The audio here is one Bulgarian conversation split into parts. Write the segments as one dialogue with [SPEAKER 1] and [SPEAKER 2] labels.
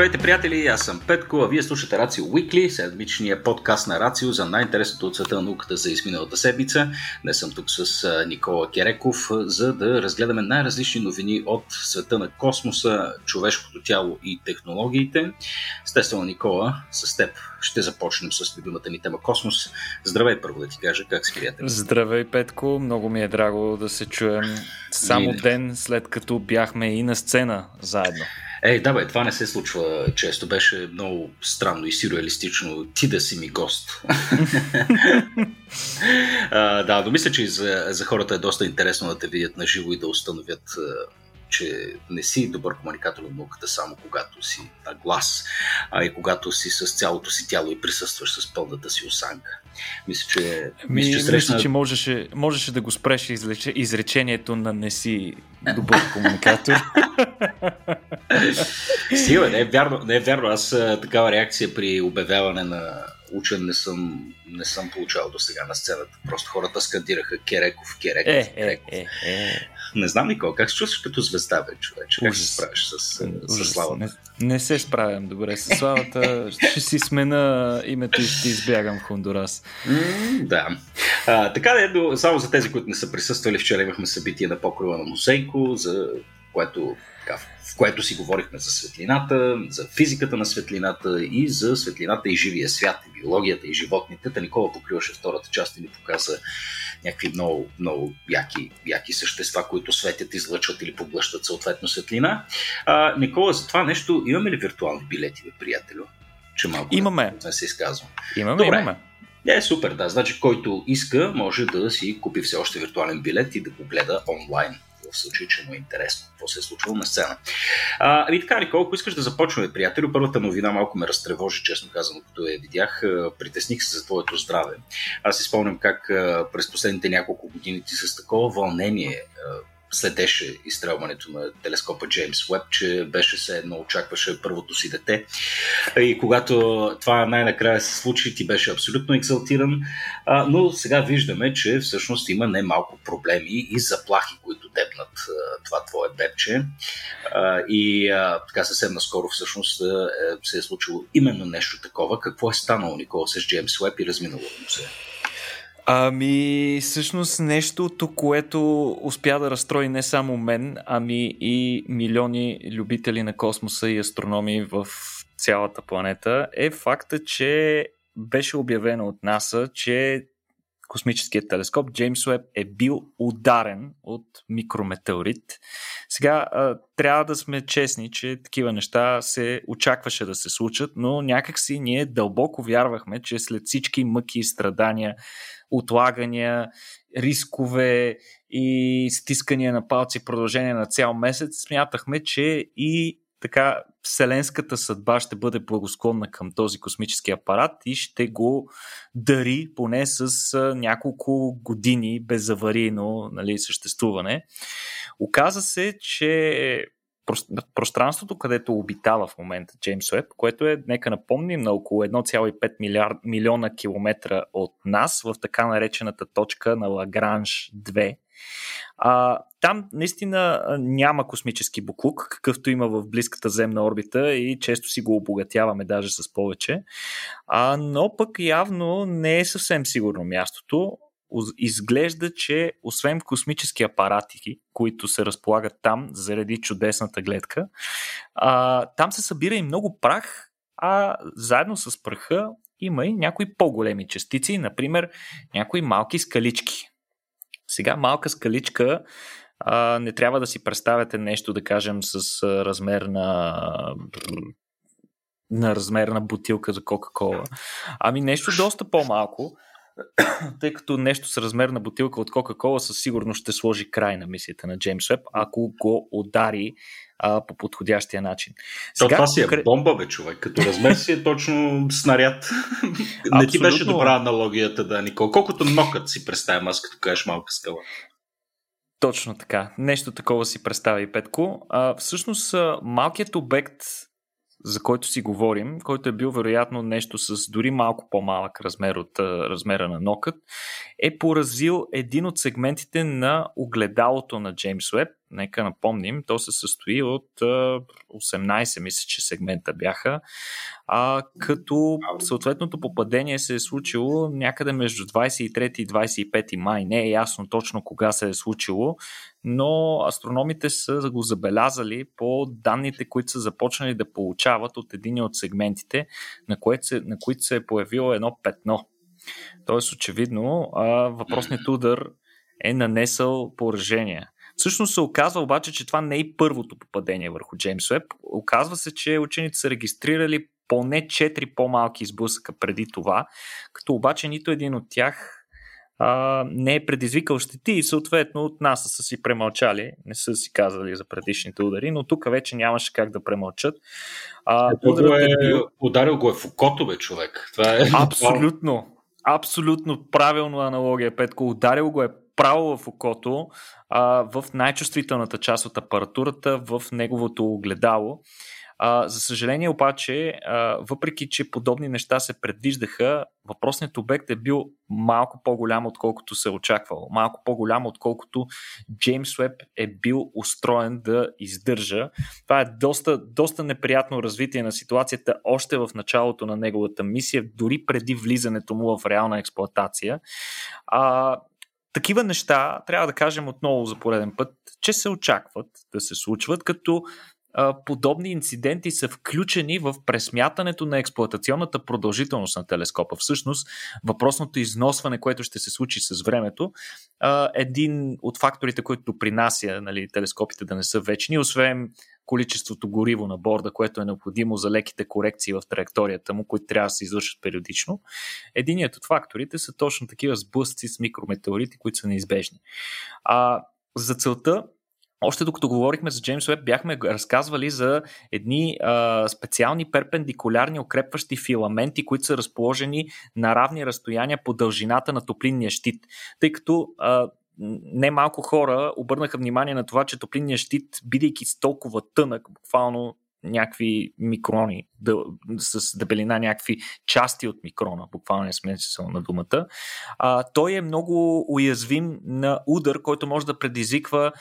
[SPEAKER 1] Здравейте, приятели! Аз съм Петко, а вие слушате Рацио Weekly, седмичния подкаст на Рацио за най-интересното от света на науката за изминалата седмица. Днес съм тук с Никола Кереков, за да разгледаме най-различни новини от света на космоса, човешкото тяло и технологиите. Естествено, Никола, с теб ще започнем с любимата ни тема космос. Здравей, първо да ти кажа, как си приятел?
[SPEAKER 2] Здравей, Петко! Много ми е драго да се чуем само ден след като бяхме и на сцена заедно.
[SPEAKER 1] Ей, да бе, това не се случва често. Беше много странно и сюрреалистично ти да си ми гост. а, да, но мисля, че за, за хората е доста интересно да те видят на живо и да установят че не си добър комуникатор на науката само когато си на глас, а и когато си с цялото си тяло и присъстваш с пълната си осанка. Мисля, че,
[SPEAKER 2] Ми, мисля, че, срещна... мисля, че можеше, можеше да го спреш изречението на не си добър комуникатор.
[SPEAKER 1] Стига, не е вярно. Не е вярно. Аз такава реакция при обявяване на учен не съм, не съм получавал до сега на сцената. Просто хората скандираха Кереков, Кереков, е, Кереков. Е, е, е. Не знам никога. Как се чувстваш като звезда, бе, човече? Как се справиш с, с славата?
[SPEAKER 2] Не, не се справям добре с славата. ще си смена името и ще избягам в Хондурас.
[SPEAKER 1] Mm, да. А, така да, само за тези, които не са присъствали, вчера имахме събитие на покрива на Мусейко, за което така, в което си говорихме за светлината, за физиката на светлината и за светлината и живия свят, и биологията и животните. Та Никола покриваше втората част и ни показа някакви много, много яки, яки същества, които светят, излъчват или поглъщат съответно светлина. А, Никола, за това нещо имаме ли виртуални билети, бе, приятелю?
[SPEAKER 2] Че малко имаме.
[SPEAKER 1] Не се изказвам.
[SPEAKER 2] Имаме, Добре. имаме.
[SPEAKER 1] Е, супер, да. Значи, който иска, може да си купи все още виртуален билет и да го гледа онлайн в случай, че му е интересно какво се е случвало на сцена. А, ами така, Никола, ако искаш да започваме, приятелю, първата новина малко ме разтревожи, честно казано, като я видях. Притесних се за твоето здраве. Аз си спомням как през последните няколко години ти с такова вълнение следеше изстрелването на телескопа Джеймс Уеб, че беше се едно, очакваше първото си дете. И когато това най-накрая се случи, ти беше абсолютно екзалтиран, а, но сега виждаме, че всъщност има немалко проблеми и заплахи, които дебнат а, това твое бебче. А, и а, така съвсем наскоро всъщност а, се е случило именно нещо такова. Какво е станало, Никола, с Джеймс Уеб и разминало му се?
[SPEAKER 2] Ами, всъщност нещото, което успя да разстрои не само мен, ами и милиони любители на космоса и астрономии в цялата планета, е факта, че беше обявено от НАСА, че космическият телескоп Джеймс Уеб е бил ударен от микрометеорит. Сега трябва да сме честни, че такива неща се очакваше да се случат, но някакси ние дълбоко вярвахме, че след всички мъки и страдания отлагания, рискове и стискания на палци в продължение на цял месец, смятахме, че и така вселенската съдба ще бъде благосклонна към този космически апарат и ще го дари поне с няколко години безаварийно нали, съществуване. Оказа се, че пространството, където обитава в момента Джеймс Уеб, което е, нека напомним, на около 1,5 милиард, милиона километра от нас, в така наречената точка на Лагранж 2. А, там наистина няма космически буклук, какъвто има в близката земна орбита и често си го обогатяваме даже с повече. А, но пък явно не е съвсем сигурно мястото изглежда, че освен космически апарати, които се разполагат там заради чудесната гледка, а, там се събира и много прах, а заедно с праха има и някои по-големи частици, например някои малки скалички. Сега малка скаличка а, не трябва да си представяте нещо, да кажем, с размер на на размер на бутилка за Кока-Кола. Ами нещо доста по-малко тъй като нещо с размер на бутилка от Кока-Кола със сигурност ще сложи край на мисията на Джеймс Уеб, ако го удари а, по подходящия начин.
[SPEAKER 1] Сега, То това си е бомба, бе, човек. Като размер си е точно снаряд. Не ти беше добра аналогията, да, Никол. Колкото нокът си представям аз, като кажеш малка скала.
[SPEAKER 2] Точно така. Нещо такова си представи Петко. А, всъщност, малкият обект за който си говорим, който е бил вероятно нещо с дори малко по-малък размер от размера на нокът, е поразил един от сегментите на огледалото на Джеймс Уеб. Нека напомним, то се състои от 18, мисля, че сегмента бяха, а, като съответното попадение се е случило някъде между 23 и 25 май. Не е ясно точно кога се е случило, но астрономите са го забелязали по данните, които са започнали да получават от един от сегментите, на, което се, на които се е появило едно петно. Тоест, очевидно, въпросният удар е нанесъл поражение. Всъщност се оказва обаче, че това не е първото попадение върху Джеймс Уеб. Оказва се, че учените са регистрирали поне 4 по-малки сблъсъка преди това, като обаче нито един от тях а, не е предизвикал щети и съответно от нас са си премълчали, не са си казали за предишните удари, но тук вече нямаше как да премълчат.
[SPEAKER 1] А, ударът е, е бил... Ударил го е в окото, бе, човек. Това е...
[SPEAKER 2] Абсолютно. Абсолютно правилно аналогия, Петко. Ударил го е право в окото, а, в най-чувствителната част от апаратурата, в неговото огледало. За съжаление обаче, въпреки че подобни неща се предвиждаха, въпросният обект е бил малко по-голям, отколкото се е очаквало. Малко по-голям, отколкото Джеймс Уеб е бил устроен да издържа. Това е доста, доста неприятно развитие на ситуацията още в началото на неговата мисия, дори преди влизането му в реална експлоатация. А, такива неща, трябва да кажем отново за пореден път, че се очакват да се случват, като подобни инциденти са включени в пресмятането на експлуатационната продължителност на телескопа. Всъщност, въпросното износване, което ще се случи с времето, един от факторите, който принася нали, телескопите да не са вечни, освен количеството гориво на борда, което е необходимо за леките корекции в траекторията му, които трябва да се извършат периодично. Единият от факторите са точно такива сблъсъци с микрометеорити, които са неизбежни. А, за целта още докато говорихме за Джеймс Уеб, бяхме разказвали за едни а, специални перпендикулярни укрепващи филаменти, които са разположени на равни разстояния по дължината на топлинния щит. Тъй като а, не малко хора обърнаха внимание на това, че топлинният щит, бидейки толкова тънък, буквално някакви микрони, да, с дебелина някакви части от микрона, буквално не смисъл на думата, а, той е много уязвим на удар, който може да предизвиква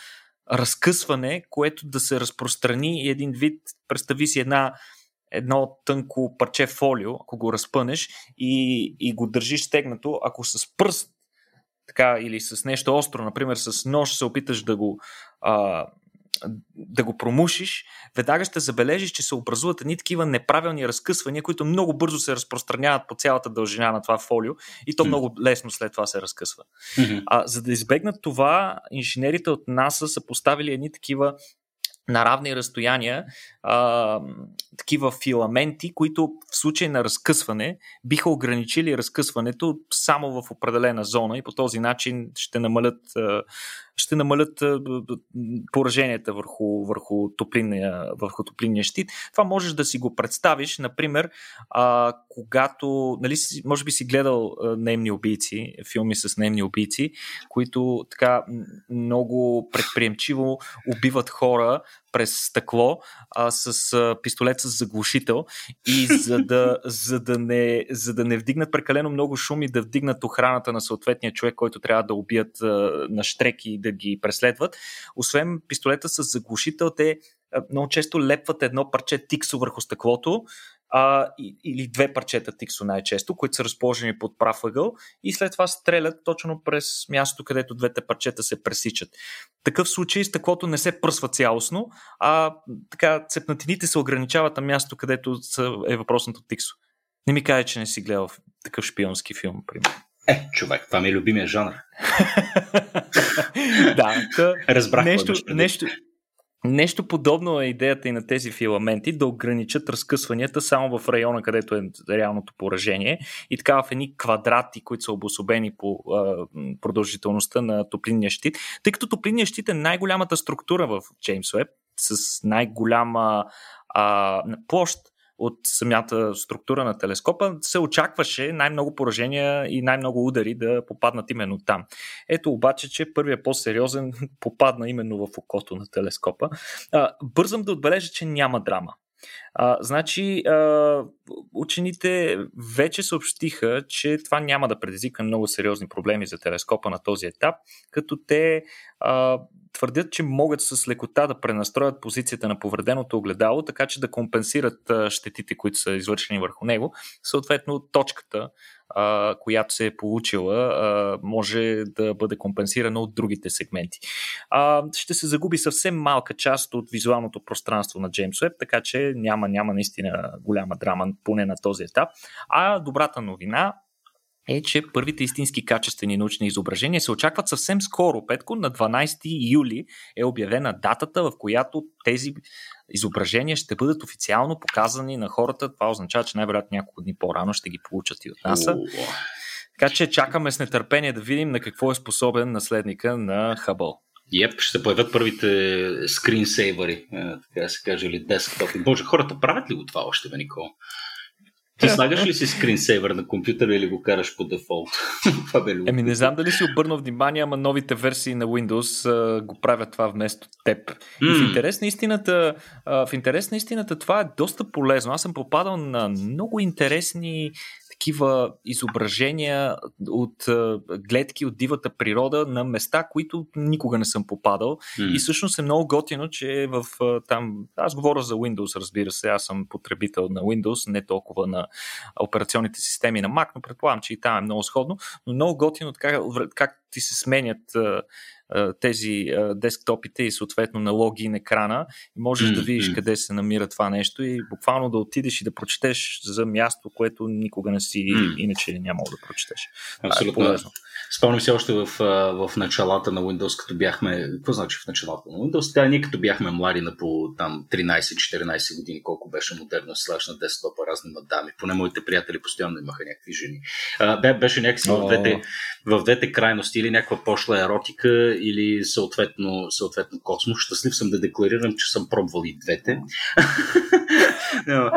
[SPEAKER 2] разкъсване, което да се разпространи и един вид, представи си една едно тънко парче фолио, ако го разпънеш и, и го държиш стегнато, ако с пръст така, или с нещо остро, например с нож се опиташ да го а, да го промушиш, веднага ще забележиш, че се образуват едни такива неправилни разкъсвания, които много бързо се разпространяват по цялата дължина на това фолио и то много лесно след това се разкъсва. Mm-hmm. А, за да избегнат това, инженерите от НАСА са поставили едни такива на равни разстояния а, такива филаменти, които в случай на разкъсване биха ограничили разкъсването само в определена зона и по този начин ще намалят ще намалят пораженията върху, върху, топлинния, върху топлинния щит. Това можеш да си го представиш, например, а, когато, нали, може би си гледал наемни убийци, филми с наемни убийци, които така много предприемчиво убиват хора през стъкло а, с а, пистолет с заглушител и за да, за, да не, за да не вдигнат прекалено много шум и да вдигнат охраната на съответния човек, който трябва да убият а, на штреки и да ги преследват. Освен пистолета с заглушител, те много често лепват едно парче тиксо върху стъклото а, или две парчета тиксо най-често, които са разположени под прав ъгъл и след това стрелят точно през мястото, където двете парчета се пресичат. В такъв случай стъклото не се пръсва цялостно, а така цепнатините се ограничават на мястото, където е въпросното тиксо. Не ми каже, че не си гледал такъв шпионски филм, примерно.
[SPEAKER 1] Е, човек, това ми е любимия жанр.
[SPEAKER 2] да, разбрах. Нещо, нещо, нещо подобно е идеята и на тези филаменти да ограничат разкъсванията само в района, където е реалното поражение и така в едни квадрати, които са обособени по а, продължителността на топлинния щит. Тъй като топлинния щит е най-голямата структура в Джеймс Уеб с най-голяма а, площ, от самата структура на телескопа, се очакваше най-много поражения и най-много удари да попаднат именно там. Ето обаче, че първият по-сериозен попадна именно в окото на телескопа. Бързам да отбележа, че няма драма. А, значи, а, учените вече съобщиха, че това няма да предизвика много сериозни проблеми за телескопа на този етап, като те а, твърдят, че могат с лекота да пренастроят позицията на повреденото огледало, така че да компенсират а, щетите, които са извършени върху него. Съответно, точката, а, която се е получила, а, може да бъде компенсирана от другите сегменти. А, ще се загуби съвсем малка част от визуалното пространство на Джеймс Уеб, така че няма, няма наистина голяма драма, поне на този етап. А добрата новина е, че първите истински качествени научни изображения се очакват съвсем скоро. Петко, на 12 юли е обявена датата, в която тези изображения ще бъдат официално показани на хората. Това означава, че най-вероятно няколко дни по-рано ще ги получат и от НАСА. Така че чакаме с нетърпение да видим на какво е способен наследника на Хабъл.
[SPEAKER 1] Еп, ще се появят първите скринсейвери, така се каже, или десктопи. Боже, хората правят ли го това още, бе, Никола? Ти слагаш ли си скринсейвер на компютъра или го караш по дефолт?
[SPEAKER 2] това бе Еми не знам дали си обърнал внимание, ама новите версии на Windows а, го правят това вместо теб. Mm. И в интерес на истината, а, в интерес на истината това е доста полезно. Аз съм попадал на много интересни такива изображения от гледки от дивата природа на места, които никога не съм попадал. Mm. И всъщност е много готино, че в там. Аз говоря за Windows, разбира се. Аз съм потребител на Windows, не толкова на операционните системи на Mac, но предполагам, че и там е много сходно. Но много готино така, как ти се сменят тези десктопите и съответно на логин екрана и можеш mm, да видиш къде се намира това нещо и буквално да отидеш и да прочетеш за място, което никога не си mm. иначе нямало да прочетеш.
[SPEAKER 1] Е Абсолютно. Е Спомням се още в, в началата на Windows, като бяхме, какво значи в началата на Windows? Тя, ние като бяхме млади на по там 13-14 години, колко беше модерно слаш на десктопа, разни мадами. Поне моите приятели постоянно имаха някакви жени. А, беше някакси в двете, в двете крайности или някаква пошла еротика или съответно, съответно космос. Щастлив съм да декларирам, че съм пробвал и двете. но,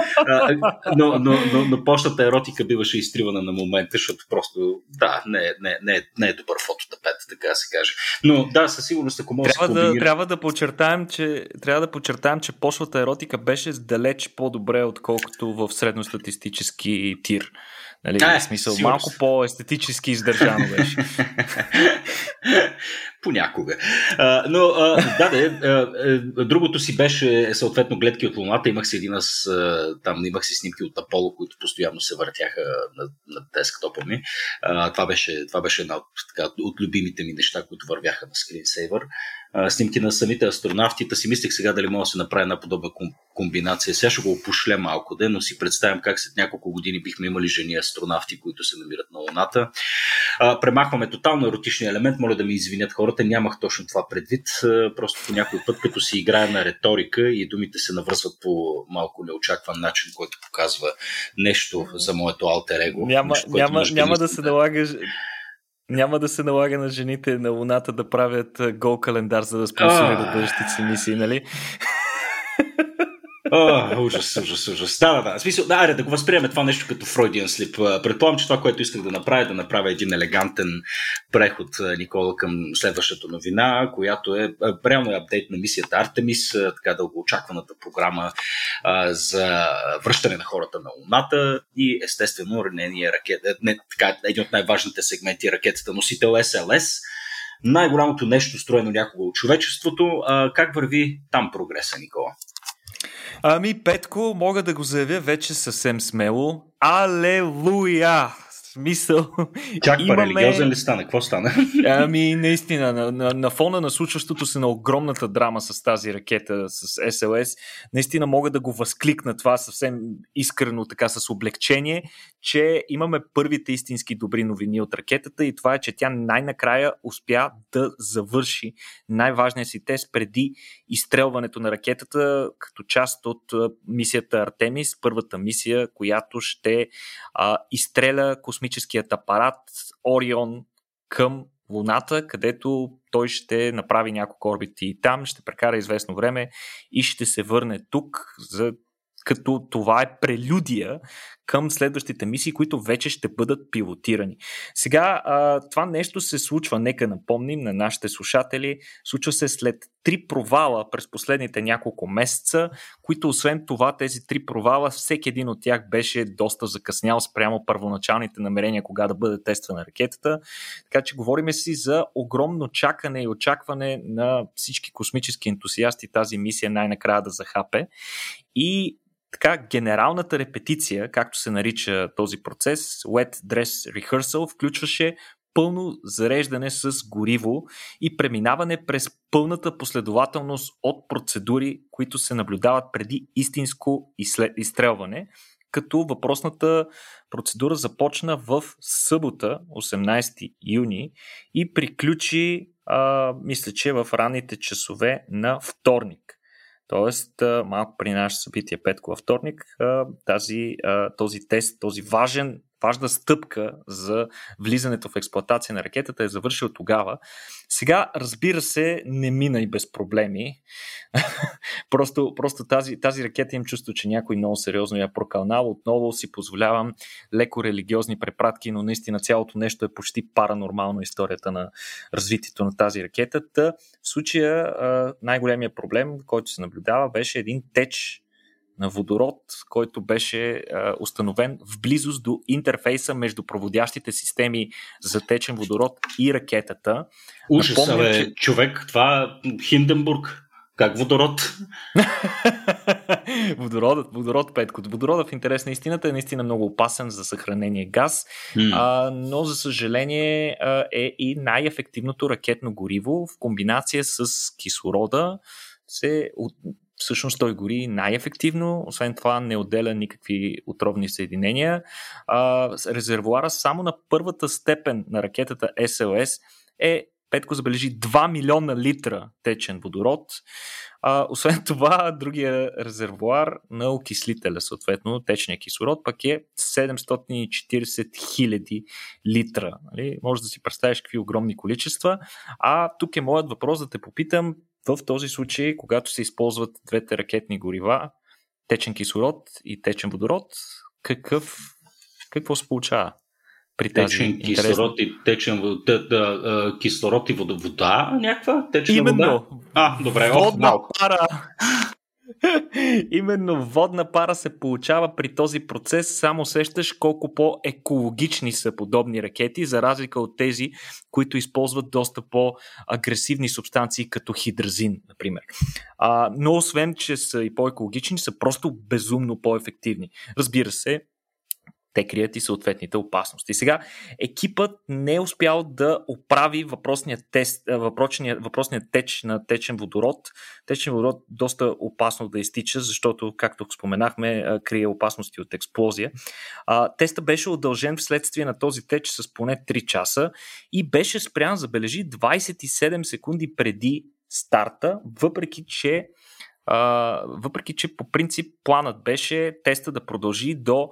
[SPEAKER 1] но, но, но, но почната еротика биваше изтривана на момента, защото просто, да, не, не, не, не е добър фототапет, така се каже. Но да, със сигурност, ако може
[SPEAKER 2] трябва да, трябва да подчертаем, че трябва да подчертаем, че почвата еротика беше далеч по-добре, отколкото в средностатистически тир. Нали, а, в смисъл, малко по-естетически издържано беше.
[SPEAKER 1] Понякога. А, но а, да, да, другото си беше съответно гледки от Луната. Имах си един с, там имах си снимки от Аполо, които постоянно се въртяха на, на десктопа ми. А, това, беше, това беше една от, така, от любимите ми неща, които вървяха на скринсейвър снимки на самите астронавти. Та си мислех сега дали мога да се направи една подобна комбинация. Сега ще го опошле малко, де, но си представям как след няколко години бихме имали жени астронавти, които се намират на Луната. А, премахваме тотално еротичния елемент. Моля да ми извинят хората, нямах точно това предвид. А, просто по някой път, като си играя на риторика и думите се навръзват по малко неочакван начин, който показва нещо за моето алтер его.
[SPEAKER 2] Няма, нещо, няма, няма да се налага няма да се налага на жените на Луната да правят гол календар, за да спонсорират бъдещите си мисии, нали?
[SPEAKER 1] О, ужас, ужас, ужас. Да, да, да. Смисъл, да, аре, да го възприеме това нещо като Freudian slip. Предполагам, че това, което исках да направя, е да направя един елегантен преход, Никола, към следващата новина, която е реално е апдейт на мисията Артемис, така дългоочакваната програма а, за връщане на хората на Луната и естествено нейния ракет, не, така, един от най-важните сегменти ракетата носител СЛС, най-голямото нещо строено някога от човечеството. А, как върви там прогреса, Никола?
[SPEAKER 2] Ами, Петко, мога да го заявя вече съвсем смело. Алелуя! Смисъл.
[SPEAKER 1] Чак имаме... религиозен ли стана? Какво стана?
[SPEAKER 2] Ами, наистина, на, на, на фона на случващото се на огромната драма с тази ракета, с СЛС, наистина мога да го възкликна това съвсем искрено, така с облегчение, че имаме първите истински добри новини от ракетата и това е, че тя най-накрая успя да завърши най-важния си тест преди изстрелването на ракетата като част от мисията Артемис, първата мисия, която ще а, изстреля космическият апарат Орион към Луната, където той ще направи няколко орбити и там, ще прекара известно време и ще се върне тук за като това е прелюдия към следващите мисии, които вече ще бъдат пилотирани. Сега това нещо се случва, нека напомним на нашите слушатели, случва се след три провала през последните няколко месеца, които освен това тези три провала, всеки един от тях беше доста закъснял спрямо първоначалните намерения кога да бъде тествана ракетата. Така че говориме си за огромно чакане и очакване на всички космически ентусиасти тази мисия най-накрая да захапе. И така, генералната репетиция, както се нарича този процес, Wet Dress Rehearsal, включваше пълно зареждане с гориво и преминаване през пълната последователност от процедури, които се наблюдават преди истинско изстрелване, като въпросната процедура започна в събота, 18 юни, и приключи, а, мисля, че в ранните часове на вторник. Тоест, малко при наше събитие петко във вторник, тази, този тест, този важен важна стъпка за влизането в експлоатация на ракетата е завършил тогава. Сега, разбира се, не мина и без проблеми. просто просто тази, тази ракета им чувство, че някой много сериозно я прокалнал. Отново си позволявам леко религиозни препратки, но наистина цялото нещо е почти паранормално историята на развитието на тази ракета. Та, в случая най-големия проблем, който се наблюдава, беше един теч на водород, който беше а, установен в близост до интерфейса между проводящите системи за течен водород и ракетата.
[SPEAKER 1] Ужас, Напомня, бе, че... човек, това Хинденбург. Как водород?
[SPEAKER 2] Водородът, водород, Петко. Водородът в интерес на истината е наистина много опасен за съхранение газ, mm. а, но за съжаление а, е и най-ефективното ракетно гориво в комбинация с кислорода се всъщност той гори най-ефективно, освен това не отделя никакви отровни съединения. А, резервуара само на първата степен на ракетата SLS е Петко забележи 2 милиона литра течен водород. А, освен това, другия резервуар на окислителя, съответно, течния кислород, пък е 740 хиляди литра. Нали? Може да си представиш какви огромни количества. А тук е моят въпрос да те попитам, в този случай, когато се използват двете ракетни горива, течен кислород и течен водород, какъв, какво се получава?
[SPEAKER 1] При тази течен интересна... кислород и течен да, да, кислород и вода, вода някаква? Течна
[SPEAKER 2] Именно.
[SPEAKER 1] вода? А, добре.
[SPEAKER 2] Водна О, пара. Именно водна пара се получава при този процес. Само сещаш колко по-екологични са подобни ракети, за разлика от тези, които използват доста по-агресивни субстанции, като хидразин, например. А, но освен, че са и по-екологични, са просто безумно по-ефективни. Разбира се, те крият и съответните опасности. Сега, екипът не е успял да оправи въпросния, тест, въпросния, въпросния теч на течен водород. Течен водород доста опасно да изтича, защото, както споменахме, крие опасности от експлозия. А, теста беше удължен вследствие на този теч с поне 3 часа и беше спрян, забележи, 27 секунди преди старта, въпреки че Uh, въпреки че по принцип планът беше теста да продължи до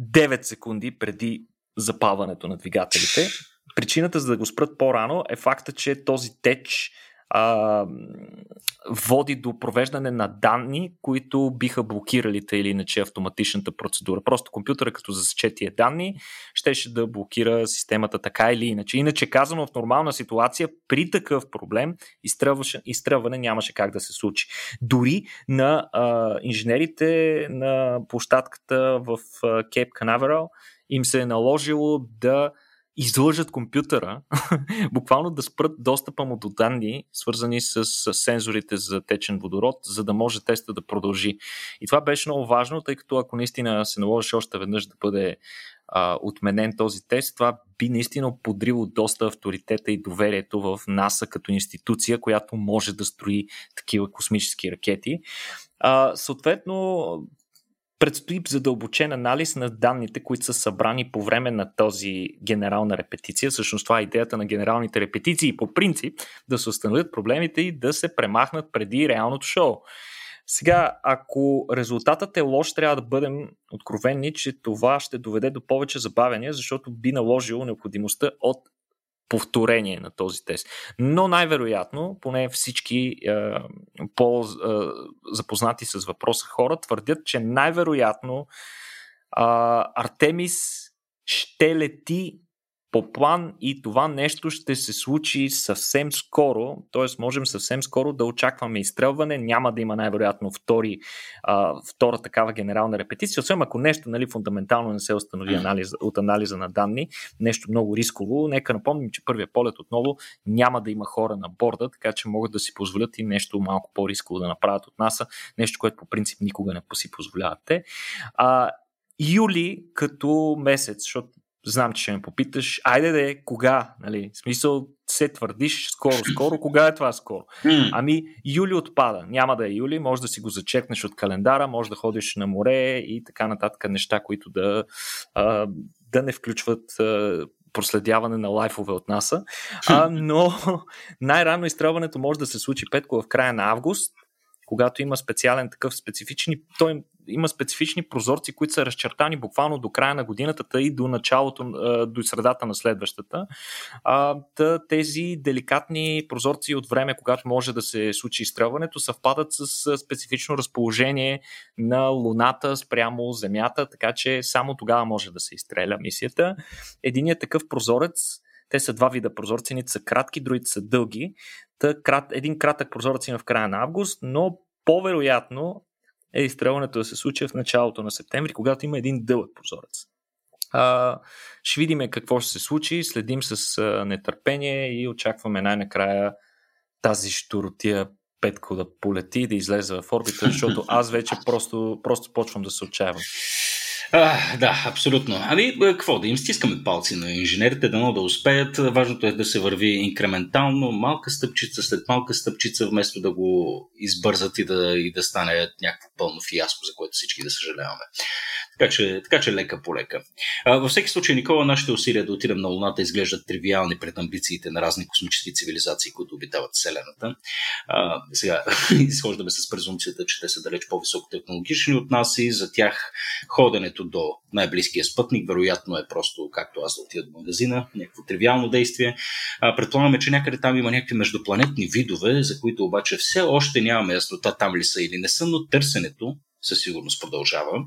[SPEAKER 2] 9 секунди преди запалването на двигателите. Причината за да го спрат по-рано е факта, че този теч а, води до провеждане на данни, които биха блокирали те или иначе автоматичната процедура. Просто компютъра, като засече тия данни, щеше да блокира системата така или иначе. Иначе казано, в нормална ситуация, при такъв проблем, изтръване нямаше как да се случи. Дори на а, инженерите на площадката в Кейп Канаверал им се е наложило да излъжат компютъра, буквално да спрат достъпа му до данни, свързани с, сензорите за течен водород, за да може теста да продължи. И това беше много важно, тъй като ако наистина се наложи още веднъж да бъде а, отменен този тест, това би наистина подрило доста авторитета и доверието в НАСА като институция, която може да строи такива космически ракети. А, съответно, Предстои задълбочен анализ на данните, които са събрани по време на този генерална репетиция. Всъщност това е идеята на генералните репетиции по принцип да се установят проблемите и да се премахнат преди реалното шоу. Сега, ако резултатът е лош, трябва да бъдем откровени, че това ще доведе до повече забавения, защото би наложило необходимостта от повторение на този тест. Но най-вероятно, поне всички е, по-запознати с въпроса хора твърдят, че най-вероятно е, Артемис ще лети по план и това нещо ще се случи съвсем скоро, т.е. можем съвсем скоро да очакваме изстрелване, няма да има най-вероятно втори, а, втора такава генерална репетиция, освен ако нещо нали, фундаментално не се установи анализ, от анализа на данни, нещо много рисково. Нека напомним, че първия полет отново няма да има хора на борда, така че могат да си позволят и нещо малко по-рисково да направят от НАСА, нещо, което по принцип никога не си позволяват те. А, юли като месец, защото знам, че ще ме попиташ, айде де, кога, нали, в смисъл се твърдиш скоро, скоро, кога е това скоро? Ами, юли отпада, няма да е юли, може да си го зачекнеш от календара, може да ходиш на море и така нататък. Неща, които да, а, да не включват а, проследяване на лайфове от НАСА, а, но най-рано изстрелването може да се случи петко в края на август, когато има специален такъв специфични, той има специфични прозорци, които са разчертани буквално до края на годината и до началото, до средата на следващата. Тези деликатни прозорци от време, когато може да се случи изстрелването, съвпадат с специфично разположение на Луната спрямо Земята, така че само тогава може да се изстреля мисията. Единият такъв прозорец те са два вида прозорци, едните са кратки, другите са дълги. Един кратък прозорец има в края на август, но по-вероятно е изстрелването да се случи в началото на септември, когато има един дълъг прозорец. А, ще видим какво ще се случи, следим с нетърпение и очакваме най-накрая тази штуротия петко да полети, да излезе в орбита, защото аз вече просто, просто почвам да се отчаявам.
[SPEAKER 1] А, да, абсолютно. Ами, какво да им стискаме палци на инженерите, дано да успеят. Важното е да се върви инкрементално, малка стъпчица след малка стъпчица, вместо да го избързат и да, и да стане някакво пълно фиаско, за което всички да съжаляваме. Така че, така че лека по лека. Във всеки случай, Никола, нашите усилия да отидем на Луната изглеждат тривиални пред амбициите на разни космически цивилизации, които обитават Вселената. А, сега, изхождаме с презумцията, че те са далеч по-високотехнологични от нас и за тях ходенето до най-близкия спътник, вероятно е просто както аз да отида до магазина, някакво тривиално действие. А, предполагаме, че някъде там има някакви междупланетни видове, за които обаче все още нямаме яснота там ли са или не са, но търсенето със сигурност продължава.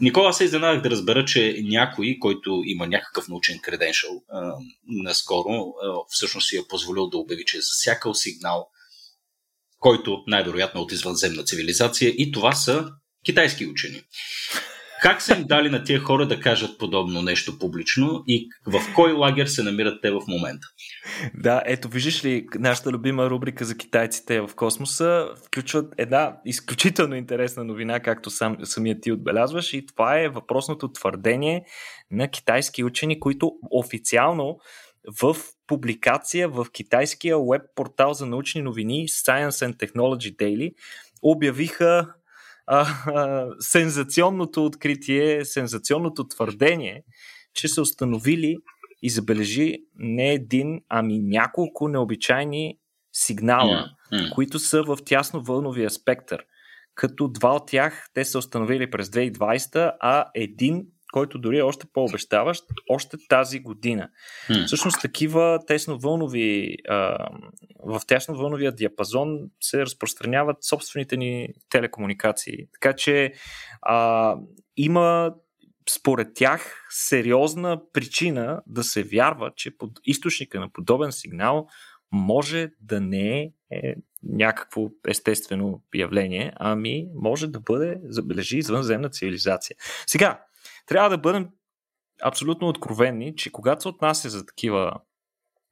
[SPEAKER 1] Никола се изненадах да разбера, че някой, който има някакъв научен креденшъл, наскоро всъщност си е позволил да обяви, че е засякал сигнал, който най-вероятно е от извънземна цивилизация и това са китайски учени. Как са им дали на тия хора да кажат подобно нещо публично и в кой лагер се намират те в момента?
[SPEAKER 2] Да, ето виждаш ли, нашата любима рубрика за китайците в космоса включват една изключително интересна новина, както сам, самия ти отбелязваш и това е въпросното твърдение на китайски учени, които официално в публикация в китайския веб портал за научни новини Science and Technology Daily обявиха а, а, сензационното откритие, сензационното твърдение, че са установили и забележи не един, ами няколко необичайни сигнала, mm-hmm. които са в тясно вълновия спектър. Като два от тях те са установили през 2020, а един който дори е още по-обещаващ, още тази година. Hmm. Всъщност такива тесновълнови, а, в тесновълновия диапазон се разпространяват собствените ни телекомуникации. Така че а, има според тях сериозна причина да се вярва, че под източника на подобен сигнал може да не е, е някакво естествено явление, ами може да бъде, забележи, извънземна цивилизация. Сега, трябва да бъдем абсолютно откровени, че когато се отнася за такива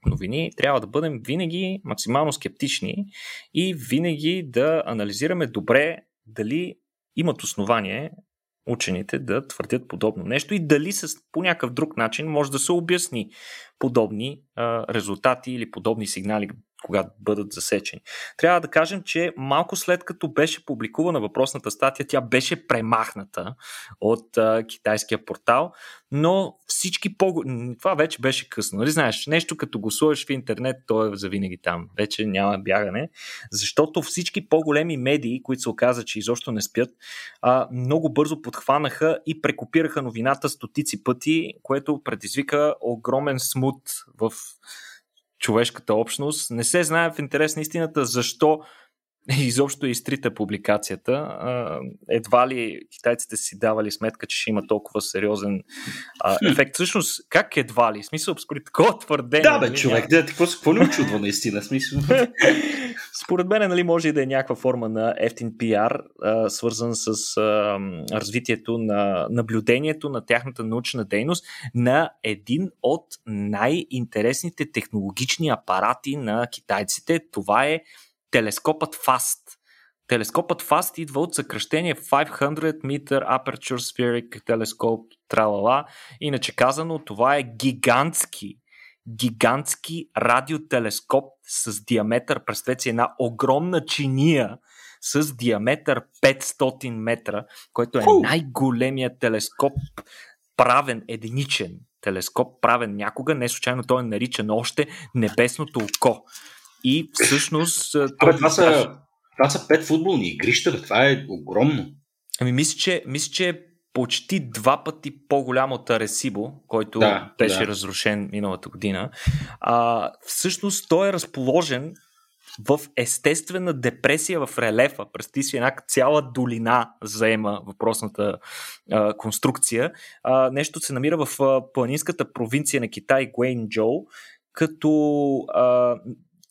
[SPEAKER 2] новини, трябва да бъдем винаги максимално скептични и винаги да анализираме добре дали имат основание учените да твърдят подобно нещо и дали с, по някакъв друг начин може да се обясни подобни а, резултати или подобни сигнали, когато бъдат засечени. Трябва да кажем, че малко след като беше публикувана въпросната статия, тя беше премахната от а, китайския портал, но всички по... Това вече беше късно. Нали знаеш, нещо като го сложиш в интернет, то е завинаги там. Вече няма бягане. Защото всички по-големи медии, които се оказа, че изобщо не спят, а, много бързо подхванаха и прекопираха новината стотици пъти, което предизвика огромен смут в човешката общност. Не се знае в интерес на истината защо изобщо изтрита публикацията. Едва ли китайците си давали сметка, че ще има толкова сериозен а, ефект. Всъщност, как едва ли? Смисъл, според такова твърдение.
[SPEAKER 1] Да, бе, нали, човек, да, какво, какво ли очудва наистина? Смисъл.
[SPEAKER 2] според мен, нали, може и да е някаква форма на ефтин пиар, а, свързан с а, развитието на наблюдението на тяхната научна дейност на един от най-интересните технологични апарати на китайците. Това е телескопът FAST. Телескопът FAST идва от съкръщение 500 Meter Aperture Spheric Telescope, тралала. Иначе казано, това е гигантски, гигантски радиотелескоп с диаметър, представете си една огромна чиния с диаметър 500 метра, който е най-големият телескоп, правен единичен телескоп, правен някога, не случайно той е наричан още Небесното око. И всъщност...
[SPEAKER 1] Абе, това, са, това са пет футболни игрища, това е огромно.
[SPEAKER 2] Ами мисля, че, мисля, че е почти два пъти по-голям от Аресибо, който да, беше да. разрушен миналата година. А, всъщност той е разположен в естествена депресия в релефа. Представи си една цяла долина заема въпросната а, конструкция. А, нещо се намира в а, планинската провинция на Китай Гуейнджоу, като а,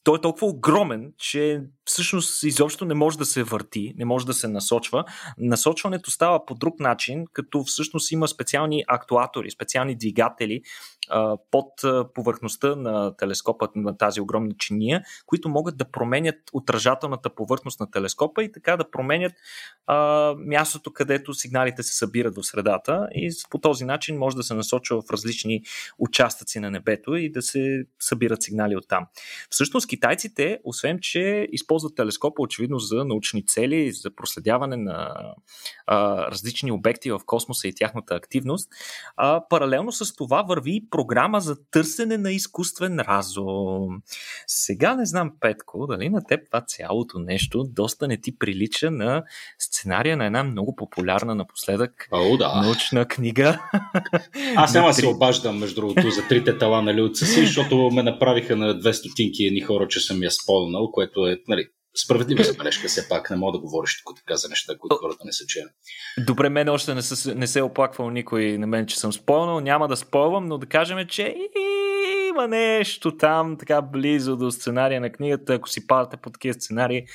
[SPEAKER 2] той е толкова огромен, че всъщност изобщо не може да се върти, не може да се насочва. Насочването става по друг начин, като всъщност има специални актуатори, специални двигатели, под повърхността на телескопа на тази огромна чиния, които могат да променят отражателната повърхност на телескопа и така да променят а, мястото, където сигналите се събират в средата и по този начин може да се насочва в различни участъци на небето и да се събират сигнали от там. Всъщност китайците, освен че използват телескопа очевидно за научни цели, за проследяване на а, различни обекти в космоса и тяхната активност, а, паралелно с това върви програма за търсене на изкуствен разум. Сега не знам, Петко, дали на теб това цялото нещо доста не ти прилича на сценария на една много популярна напоследък
[SPEAKER 1] О, да.
[SPEAKER 2] научна книга.
[SPEAKER 1] Аз няма се обаждам, между другото, за трите тела на Люца си, защото ме направиха на две стотинки едни хора, че съм я спълнал, което е, нали, справедлива забележка, все пак не мога да говориш тук така за неща, които хората не са чели.
[SPEAKER 2] Добре, мен още не, се, не се е оплаквал никой на мен, че съм спойнал, няма да спойвам, но да кажем, че има нещо там, така близо до сценария на книгата. Ако си падате по такива сценарии,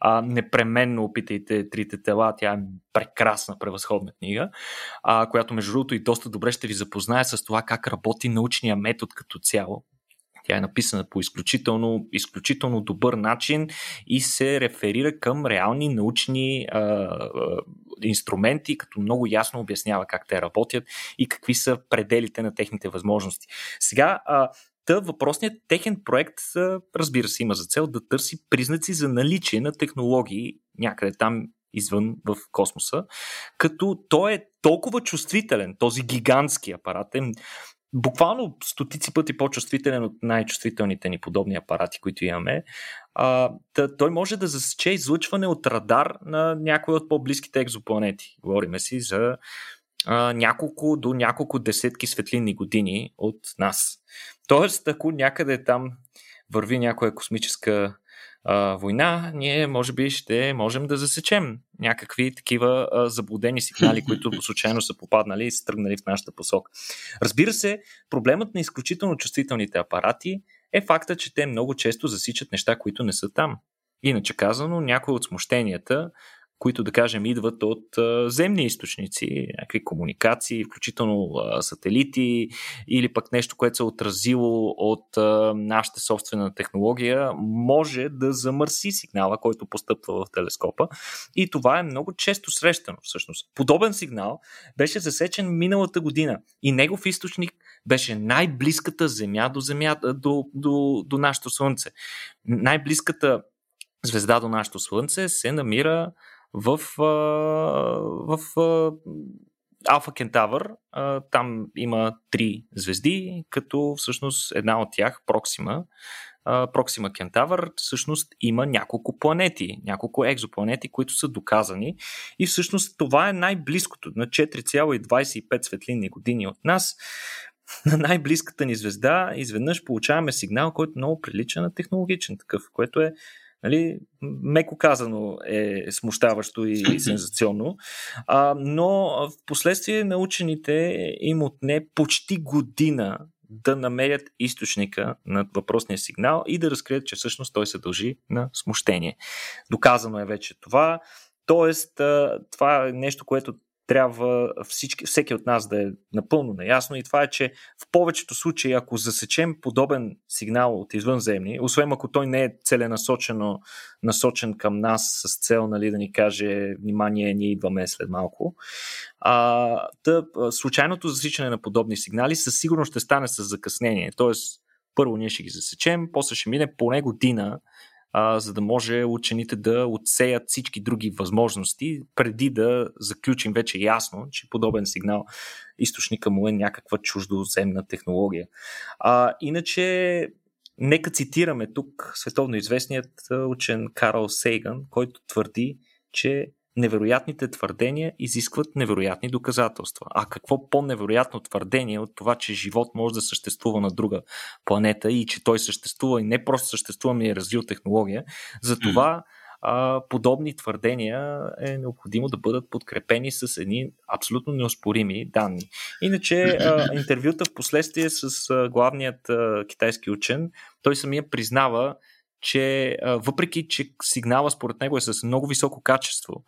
[SPEAKER 2] а, непременно опитайте Трите тела. Тя е прекрасна, превъзходна книга, а, която между другото и доста добре ще ви запознае с това как работи научния метод като цяло. Тя е написана по изключително, изключително добър начин и се реферира към реални научни а, инструменти, като много ясно обяснява как те работят и какви са пределите на техните възможности. Сега, а, Та въпросният техен проект, разбира се, има за цел да търси признаци за наличие на технологии някъде там извън в космоса, като той е толкова чувствителен, този гигантски апарат е буквално стотици пъти по-чувствителен от най-чувствителните ни подобни апарати, които имаме. А, да, той може да засече излъчване от радар на някои от по-близките екзопланети. Говориме си за а, няколко до няколко десетки светлинни години от нас. Тоест, ако някъде там върви някоя космическа а, война, ние може би ще можем да засечем някакви такива а, заблудени сигнали, които случайно са попаднали и са тръгнали в нашата посока. Разбира се, проблемът на изключително чувствителните апарати е факта, че те много често засичат неща, които не са там. Иначе казано, някои от смущенията които да кажем идват от земни източници, някакви комуникации, включително сателити или пък нещо, което се е отразило от нашата собствена технология, може да замърси сигнала, който постъпва в телескопа. И това е много често срещано всъщност. Подобен сигнал беше засечен миналата година и негов източник беше най-близката Земя до, земя, до, до, до нашето Слънце. Най-близката звезда до нашето Слънце се намира в, в, в Алфа Кентавър. Там има три звезди, като всъщност една от тях, Проксима, Проксима Кентавър, всъщност има няколко планети, няколко екзопланети, които са доказани. И всъщност това е най-близкото на 4,25 светлинни години от нас. На най-близката ни звезда изведнъж получаваме сигнал, който много прилича на технологичен такъв, което е Нали, меко казано е смущаващо и сензационно, а, но в последствие на учените им отне почти година да намерят източника на въпросния сигнал и да разкрият, че всъщност той се дължи на смущение. Доказано е вече това. Тоест, това е нещо, което трябва всички, всеки от нас да е напълно наясно и това е, че в повечето случаи, ако засечем подобен сигнал от извънземни, освен ако той не е целенасочено насочен към нас с цел нали, да ни каже внимание, ние идваме след малко, а, тъп, случайното засичане на подобни сигнали със сигурност ще стане с закъснение. Тоест, първо ние ще ги засечем, после ще мине поне година, а, за да може учените да отсеят всички други възможности, преди да заключим вече ясно, че подобен сигнал източника му е някаква чуждоземна технология. А, иначе, нека цитираме тук световно известният учен Карл Сейган, който твърди, че невероятните твърдения изискват невероятни доказателства. А какво по-невероятно твърдение от това, че живот може да съществува на друга планета и че той съществува и не просто съществува, ми е развил технология. Затова а, подобни твърдения е необходимо да бъдат подкрепени с едни абсолютно неоспорими данни. Иначе а, интервюта в последствие с а, главният а, китайски учен, той самия признава, че въпреки, че сигнала според него е с много високо качество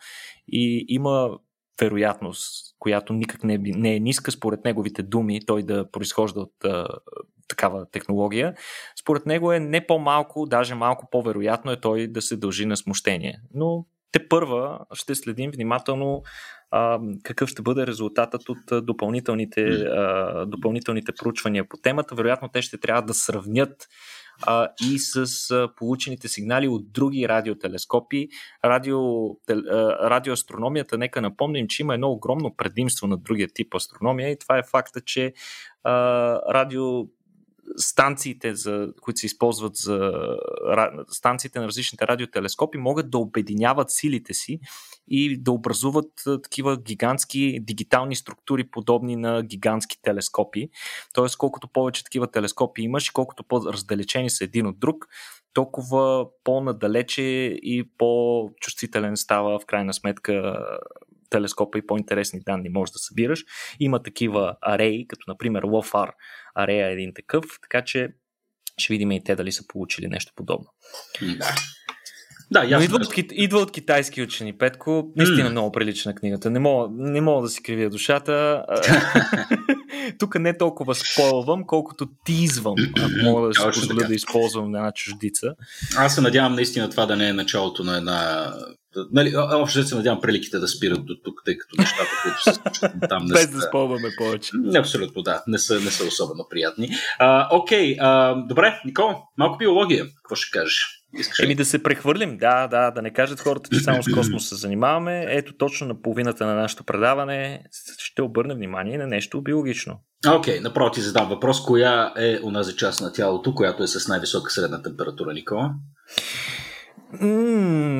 [SPEAKER 2] и има вероятност, която никак не, не е ниска според неговите думи, той да произхожда от а, такава технология, според него е не по-малко, даже малко по-вероятно е той да се дължи на смущение. Но те първа ще следим внимателно а, какъв ще бъде резултатът от допълнителните, а, допълнителните проучвания по темата. Вероятно те ще трябва да сравнят а, и с а, получените сигнали от други радиотелескопи. Радио, тел, а, радиоастрономията, нека напомним, че има едно огромно предимство на другия тип астрономия и това е факта, че а, радио станциите, за, които се използват за станциите на различните радиотелескопи, могат да обединяват силите си и да образуват такива гигантски дигитални структури, подобни на гигантски телескопи. Тоест, колкото повече такива телескопи имаш и колкото по-раздалечени са един от друг, толкова по-надалече и по-чувствителен става в крайна сметка телескопа и по-интересни данни можеш да събираш. Има такива ареи, като например LOFAR арея един такъв, така че ще видим и те дали са получили нещо подобно.
[SPEAKER 1] Да. Да, ясно. Но
[SPEAKER 2] идва, от, идва от китайски учени, Петко. Наистина mm. много прилична книгата. Не мога, не мога да си кривя душата. Тук не толкова спойлвам, колкото тизвам, ако мога да си позволя да използвам една чуждица.
[SPEAKER 1] Аз се надявам наистина това да не е началото на една Нали, общо се надявам преликите да спират до тук, тъй като нещата, които се случват там
[SPEAKER 2] не Без да спомваме повече.
[SPEAKER 1] Абсолютно, да. Не са, не са особено приятни. А, окей, а, добре, Никол, малко биология. Какво ще кажеш?
[SPEAKER 2] Искаш Еми да се прехвърлим, да, да, да не кажат хората, че само с космос се занимаваме. Ето точно на половината на нашето предаване ще обърнем внимание на нещо биологично.
[SPEAKER 1] Окей, okay, напротив задам въпрос. Коя е унази част на тялото, която е с най-висока средна температура, Никола?
[SPEAKER 2] М-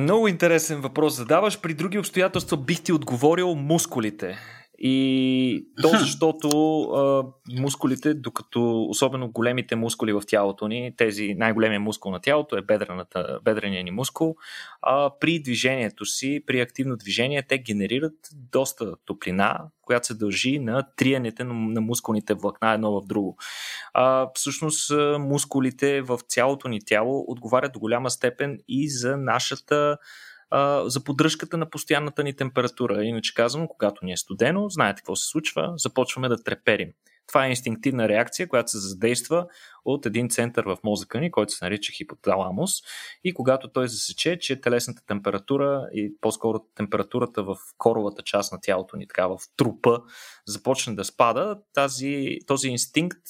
[SPEAKER 2] много интересен въпрос задаваш. При други обстоятелства бих ти отговорил мускулите. И то защото а, мускулите, докато особено големите мускули в тялото ни, тези най-големия мускул на тялото е бедрената, бедрения ни мускул, а, при движението си, при активно движение, те генерират доста топлина, която се дължи на триенето на мускулните влакна едно в друго. А, всъщност мускулите в цялото ни тяло отговарят до голяма степен и за нашата за поддръжката на постоянната ни температура. Иначе казвам, когато ни е студено, знаете какво се случва, започваме да треперим. Това е инстинктивна реакция, която се задейства от един център в мозъка ни, който се нарича хипоталамус. И когато той засече, че телесната температура и по-скоро температурата в коровата част на тялото ни, така в трупа, започне да спада, тази, този инстинкт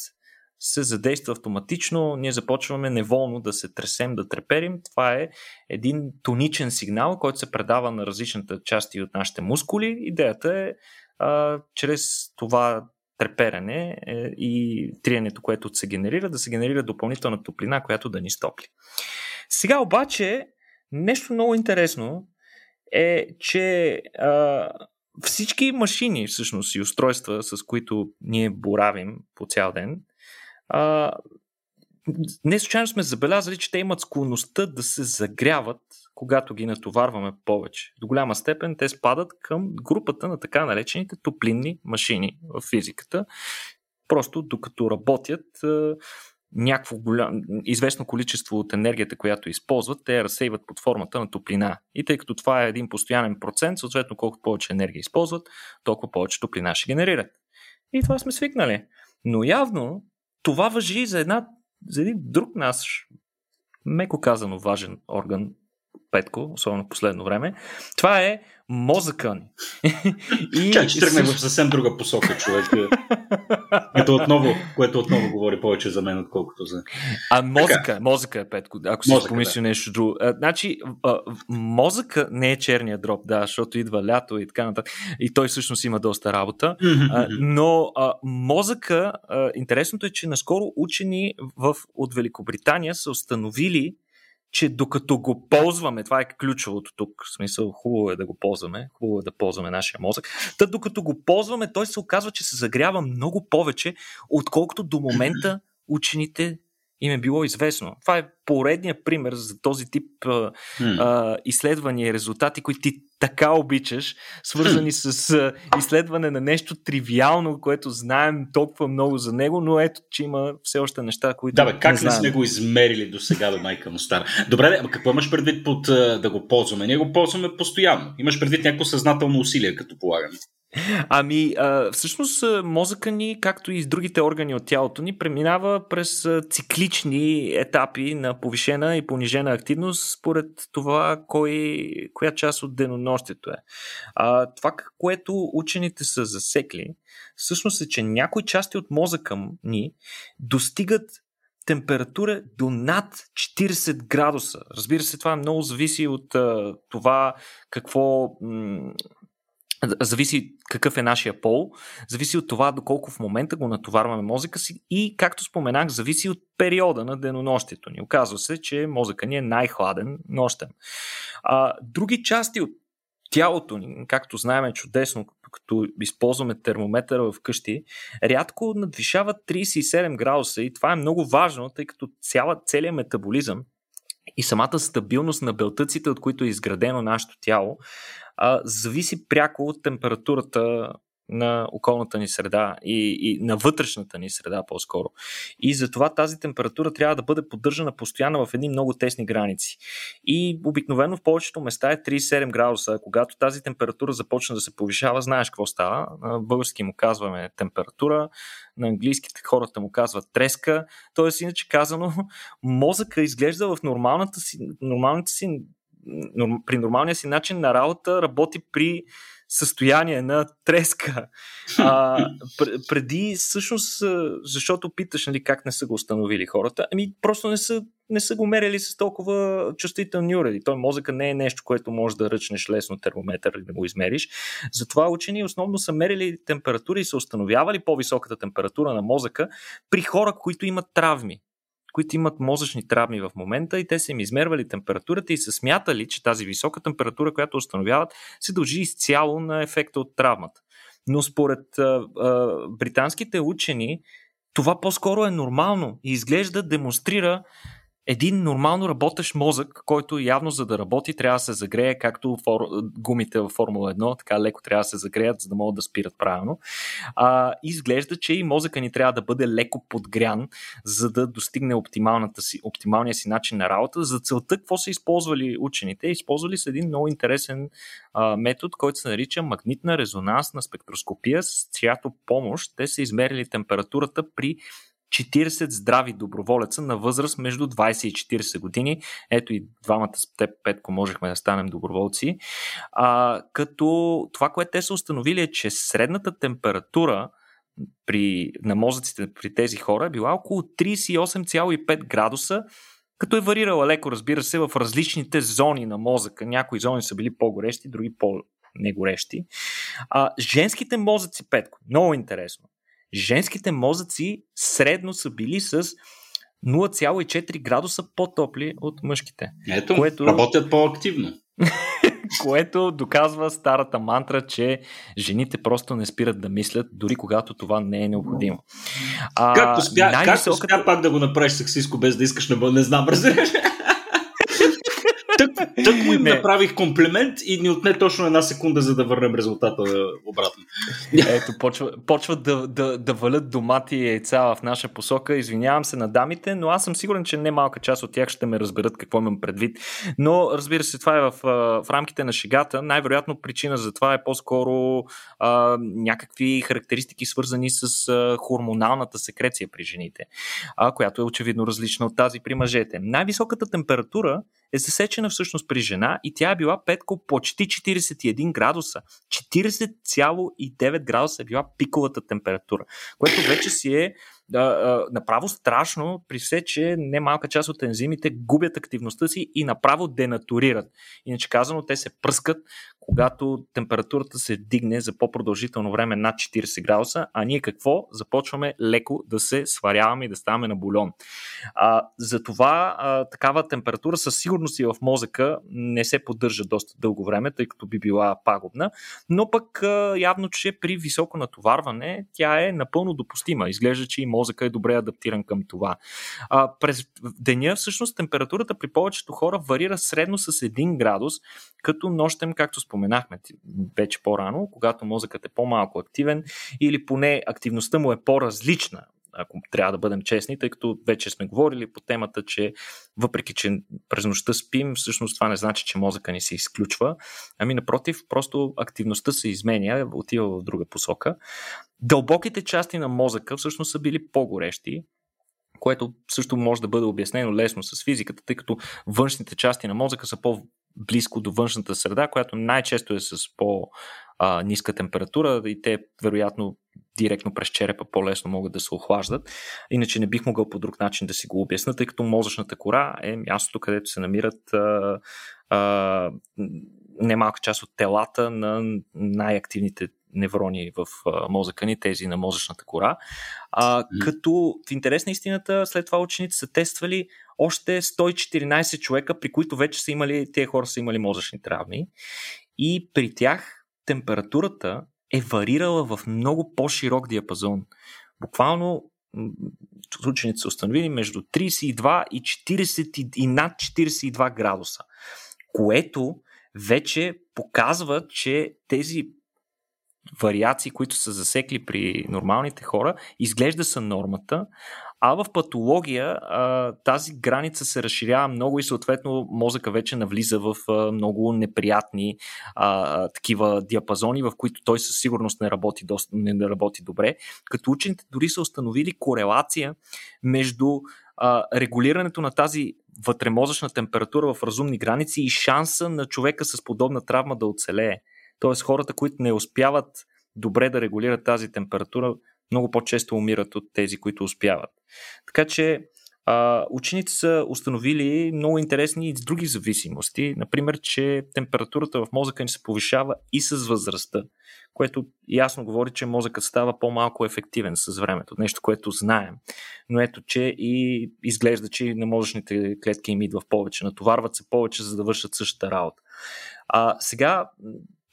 [SPEAKER 2] се задейства автоматично, ние започваме неволно да се тресем, да треперим. Това е един тоничен сигнал, който се предава на различните части от нашите мускули. Идеята е а, чрез това треперене е, и триенето, което се генерира, да се генерира допълнителна топлина, която да ни стопли. Сега обаче нещо много интересно е, че а, всички машини всъщност и устройства, с които ние боравим по цял ден, а, не случайно сме забелязали, че те имат склонността да се загряват, когато ги натоварваме повече. До голяма степен те спадат към групата на така наречените топлинни машини в физиката. Просто докато работят, някакво голям, известно количество от енергията, която използват, те я разсейват под формата на топлина. И тъй като това е един постоянен процент, съответно колкото повече енергия използват, толкова повече топлина ще генерират. И това сме свикнали. Но явно това въжи и за, една, за един друг наш, меко казано важен орган, Петко, особено в последно време. Това е мозъка ни.
[SPEAKER 1] и... Чак, че тръгне в съвсем друга посока, човек. което, отново, което отново говори повече за мен, отколкото за...
[SPEAKER 2] А мозъка, така. мозъка е Петко, ако си помисли да. нещо друго. А, значи, а, мозъка не е черния дроб, да, защото идва лято и така нататък. И той всъщност има доста работа. а, но а, мозъка, а, интересното е, че наскоро учени в, от Великобритания са установили че докато го ползваме, това е ключовото тук, в смисъл хубаво е да го ползваме, хубаво е да ползваме нашия мозък, та докато го ползваме, той се оказва, че се загрява много повече, отколкото до момента учените им е било известно. Това е поредният пример за този тип а, а, изследвания и резултати, които ти така обичаш, свързани с а, изследване на нещо тривиално, което знаем толкова много за него, но ето, че има все още неща, които.
[SPEAKER 1] Да, бе, как не, не сме го измерили до сега до майка му стара? Добре, ама какво имаш предвид под да го ползваме? Ние го ползваме постоянно. Имаш предвид някакво съзнателно усилие, като полагаме.
[SPEAKER 2] Ами, всъщност мозъка ни, както и с другите органи от тялото ни, преминава през циклични етапи на повишена и понижена активност според това кой, коя част от денонощието е. Това, което учените са засекли, всъщност е, че някои части от мозъка ни достигат температура до над 40 градуса. Разбира се, това много зависи от това какво зависи какъв е нашия пол, зависи от това доколко в момента го натоварваме мозъка си и, както споменах, зависи от периода на денонощието ни. Оказва се, че мозъка ни е най-хладен нощен. А, други части от тялото ни, както знаем чудесно, като използваме термометъра в къщи, рядко надвишават 37 градуса и това е много важно, тъй като цяла, целият метаболизъм и самата стабилност на белтъците, от които е изградено нашето тяло, а, зависи пряко от температурата на околната ни среда и, и на вътрешната ни среда по-скоро. И затова тази температура трябва да бъде поддържана постоянно в едни много тесни граници. И обикновено в повечето места е 37 градуса. Когато тази температура започне да се повишава, знаеш какво става. На български му казваме температура, на английските хората му казват треска. Тоест, иначе казано, мозъка изглежда в нормалната си, нормалната си при нормалния си начин на работа работи при състояние на треска. А, преди, всъщност, защото питаш нали, как не са го установили хората, ами просто не са, не са го мерили с толкова чувствителни уреди. Той мозъка не е нещо, което може да ръчнеш лесно термометър и да го измериш. Затова учени основно са мерили температура и са установявали по-високата температура на мозъка при хора, които имат травми които имат мозъчни травми в момента и те са им измервали температурата и са смятали, че тази висока температура, която установяват, се дължи изцяло на ефекта от травмата. Но според а, а, британските учени, това по-скоро е нормално и изглежда демонстрира един нормално работещ мозък, който явно за да работи трябва да се загрее, както фор... гумите в Формула 1, така леко трябва да се загреят, за да могат да спират правилно. А, изглежда, че и мозъка ни трябва да бъде леко подгрян, за да достигне си, оптималния си начин на работа. За целта какво са използвали учените? Използвали са един много интересен а, метод, който се нарича магнитна резонансна спектроскопия, с чиято помощ те са измерили температурата при 40 здрави доброволеца на възраст между 20 и 40 години. Ето и двамата с теб, Петко, можехме да станем доброволци. А, като това, което те са установили е, че средната температура при, на мозъците при тези хора е била около 38,5 градуса, като е варирала леко, разбира се, в различните зони на мозъка. Някои зони са били по-горещи, други по-негорещи. А, женските мозъци, Петко, много интересно женските мозъци средно са били с 0,4 градуса по-топли от мъжките.
[SPEAKER 1] Ето, което... работят по-активно.
[SPEAKER 2] което доказва старата мантра, че жените просто не спират да мислят, дори когато това не е необходимо.
[SPEAKER 1] А, как успя, как успя пак да го направиш сексиско, без да искаш, не, не знам, разбираш? Тък, му им не. направих комплимент и ни отне точно една секунда, за да върнем резултата обратно.
[SPEAKER 2] Ето, почва, почват да, да, да валят домати и яйца в наша посока. Извинявам се на дамите, но аз съм сигурен, че не малка част от тях ще ме разберат какво имам предвид. Но, разбира се, това е в, в рамките на шегата. Най-вероятно причина за това е по-скоро а, някакви характеристики, свързани с а, хормоналната секреция при жените, а, която е очевидно различна от тази при мъжете. Най-високата температура е засечена всъщност при жена и тя е била петко почти 41 градуса. 40,9 градуса е била пиковата температура, което вече си е а, а, направо страшно, при все, че немалка част от ензимите губят активността си и направо денатурират. Иначе казано, те се пръскат, когато температурата се дигне за по-продължително време над 40 градуса, а ние какво? Започваме леко да се сваряваме и да ставаме на бульон. А, затова а, такава температура със сигурност и в мозъка не се поддържа доста дълго време, тъй като би била пагубна, но пък а, явно, че при високо натоварване тя е напълно допустима. Изглежда, че и мозъка е добре адаптиран към това. А, през деня всъщност температурата при повечето хора варира средно с 1 градус, като нощем, както споменахме вече по-рано, когато мозъкът е по-малко активен или поне активността му е по-различна ако трябва да бъдем честни, тъй като вече сме говорили по темата, че въпреки, че през нощта спим, всъщност това не значи, че мозъка ни се изключва. Ами напротив, просто активността се изменя, отива в друга посока. Дълбоките части на мозъка всъщност са били по-горещи, което също може да бъде обяснено лесно с физиката, тъй като външните части на мозъка са по близко до външната среда, която най-често е с по-ниска температура и те вероятно директно през черепа по-лесно могат да се охлаждат. Иначе не бих могъл по друг начин да си го обясна, тъй като мозъчната кора е мястото, където се намират а, а, немалка част от телата на най-активните неврони в а, мозъка ни, тези на мозъчната кора. А, като в интерес на истината, след това ученици са тествали още 114 човека, при които вече са имали, тези хора са имали мозъчни травми. И при тях температурата е варирала в много по-широк диапазон. Буквално учените са установили между 32 и 40 и над 42 градуса, което вече показва, че тези вариации, които са засекли при нормалните хора, изглежда са нормата, а в патология тази граница се разширява много и съответно мозъка вече навлиза в много неприятни а, такива диапазони, в които той със сигурност не работи, доста, не работи добре. Като учените дори са установили корелация между а, регулирането на тази вътремозъчна температура в разумни граници и шанса на човека с подобна травма да оцелее. Тоест хората, които не успяват добре да регулират тази температура, много по-често умират от тези, които успяват. Така че а, учените са установили много интересни и други зависимости. Например, че температурата в мозъка ни се повишава и с възрастта, което ясно говори, че мозъкът става по-малко ефективен с времето. Нещо, което знаем. Но ето, че и изглежда, че на мозъчните клетки им идва повече. Натоварват се повече, за да вършат същата работа. А сега,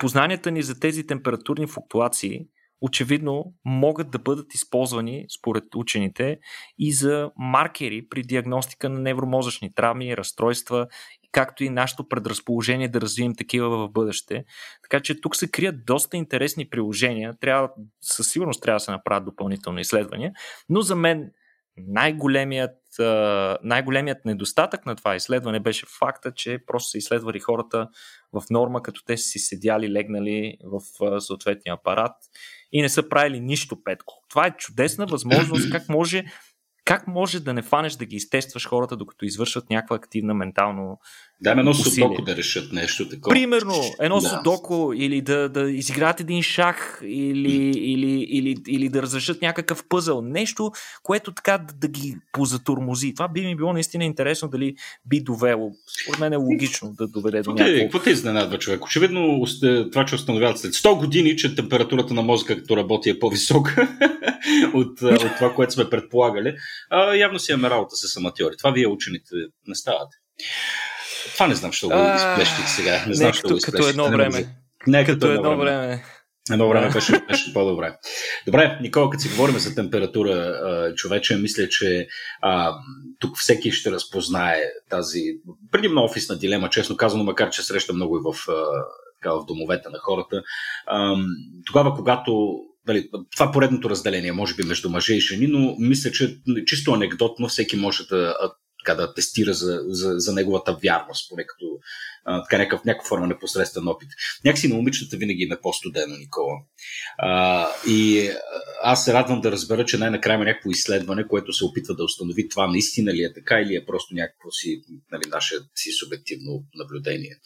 [SPEAKER 2] познанията ни за тези температурни флуктуации – очевидно могат да бъдат използвани, според учените, и за маркери при диагностика на невромозъчни травми, разстройства, както и нашето предразположение да развием такива в бъдеще. Така че тук се крият доста интересни приложения. Трябва, със сигурност трябва да се направят допълнителни изследвания, но за мен най-големият, най-големият недостатък на това изследване беше факта, че просто са изследвали хората в норма, като те си седяли, легнали в съответния апарат и не са правили нищо, Петко. Това е чудесна възможност. Как може как може да не фанеш да ги изтестваш хората, докато извършват някаква активна ментално
[SPEAKER 1] Да, едно судоко да решат нещо такова.
[SPEAKER 2] Примерно, едно да. судоко или да, да изиграят един шах или, или, или, или да разрешат някакъв пъзъл. Нещо, което така да, да ги позатурмози. Това би ми било наистина интересно дали би довело. Според мен е логично да доведе до някакво.
[SPEAKER 1] Какво те изненадва човек? Очевидно това, че установяват след 100 години, че температурата на мозъка, като работи е по-висока от, от това, което сме предполагали а, явно си имаме работа с аматьори. Това вие учените не ставате. Това не знам, що го изплещих сега. Не знам, що
[SPEAKER 2] го изплещих. Като едно време.
[SPEAKER 1] Не, като, като едно време. време. Едно време беше, беше по-добре. Добре, Никола, като си говорим за температура, човече, мисля, че а, тук всеки ще разпознае тази предимно офисна дилема, честно казано, макар че среща много и в, така, в домовете на хората. А, тогава, когато Дали, това е поредното разделение, може би между мъже и жени, но мисля, че чисто анекдотно всеки може да така да тестира за, за, за неговата вярност, поне като а, така някакъв, някаква форма непосредствен опит. Някакси на момичетата винаги има по-студено, Никола. А, и аз се радвам да разбера, че най-накрая има някакво изследване, което се опитва да установи това наистина ли е така или е просто някакво си, нали, наше си субективно наблюдение.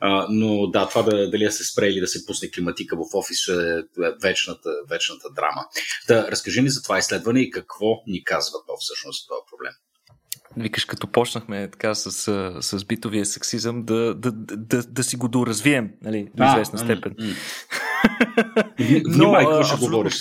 [SPEAKER 1] А, но да, това да, дали да се спре или да се пусне климатика в офис е вечната, вечната драма. Да, разкажи ни за това изследване и какво ни казва то всъщност този проблем.
[SPEAKER 2] Викаш, като почнахме така с, с битовия сексизъм, да, да, да, да си го доразвием, нали, до известна степен.
[SPEAKER 1] Но, какво ще говориш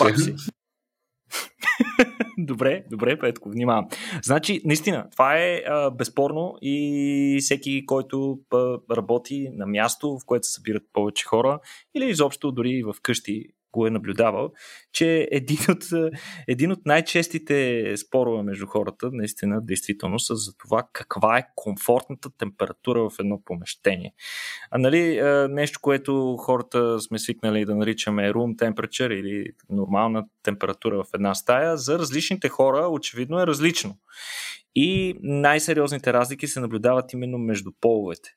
[SPEAKER 2] добре, добре, Петко, внимавам. Значи, наистина, това е а, безспорно и всеки, който а, работи на място, в което се събират повече хора, или изобщо дори в къщи го е наблюдавал, че един от, един от най-честите спорове между хората, наистина, действително, са за това каква е комфортната температура в едно помещение. А нали, нещо, което хората сме свикнали да наричаме room temperature или нормална температура в една стая, за различните хора очевидно е различно. И най-сериозните разлики се наблюдават именно между половете.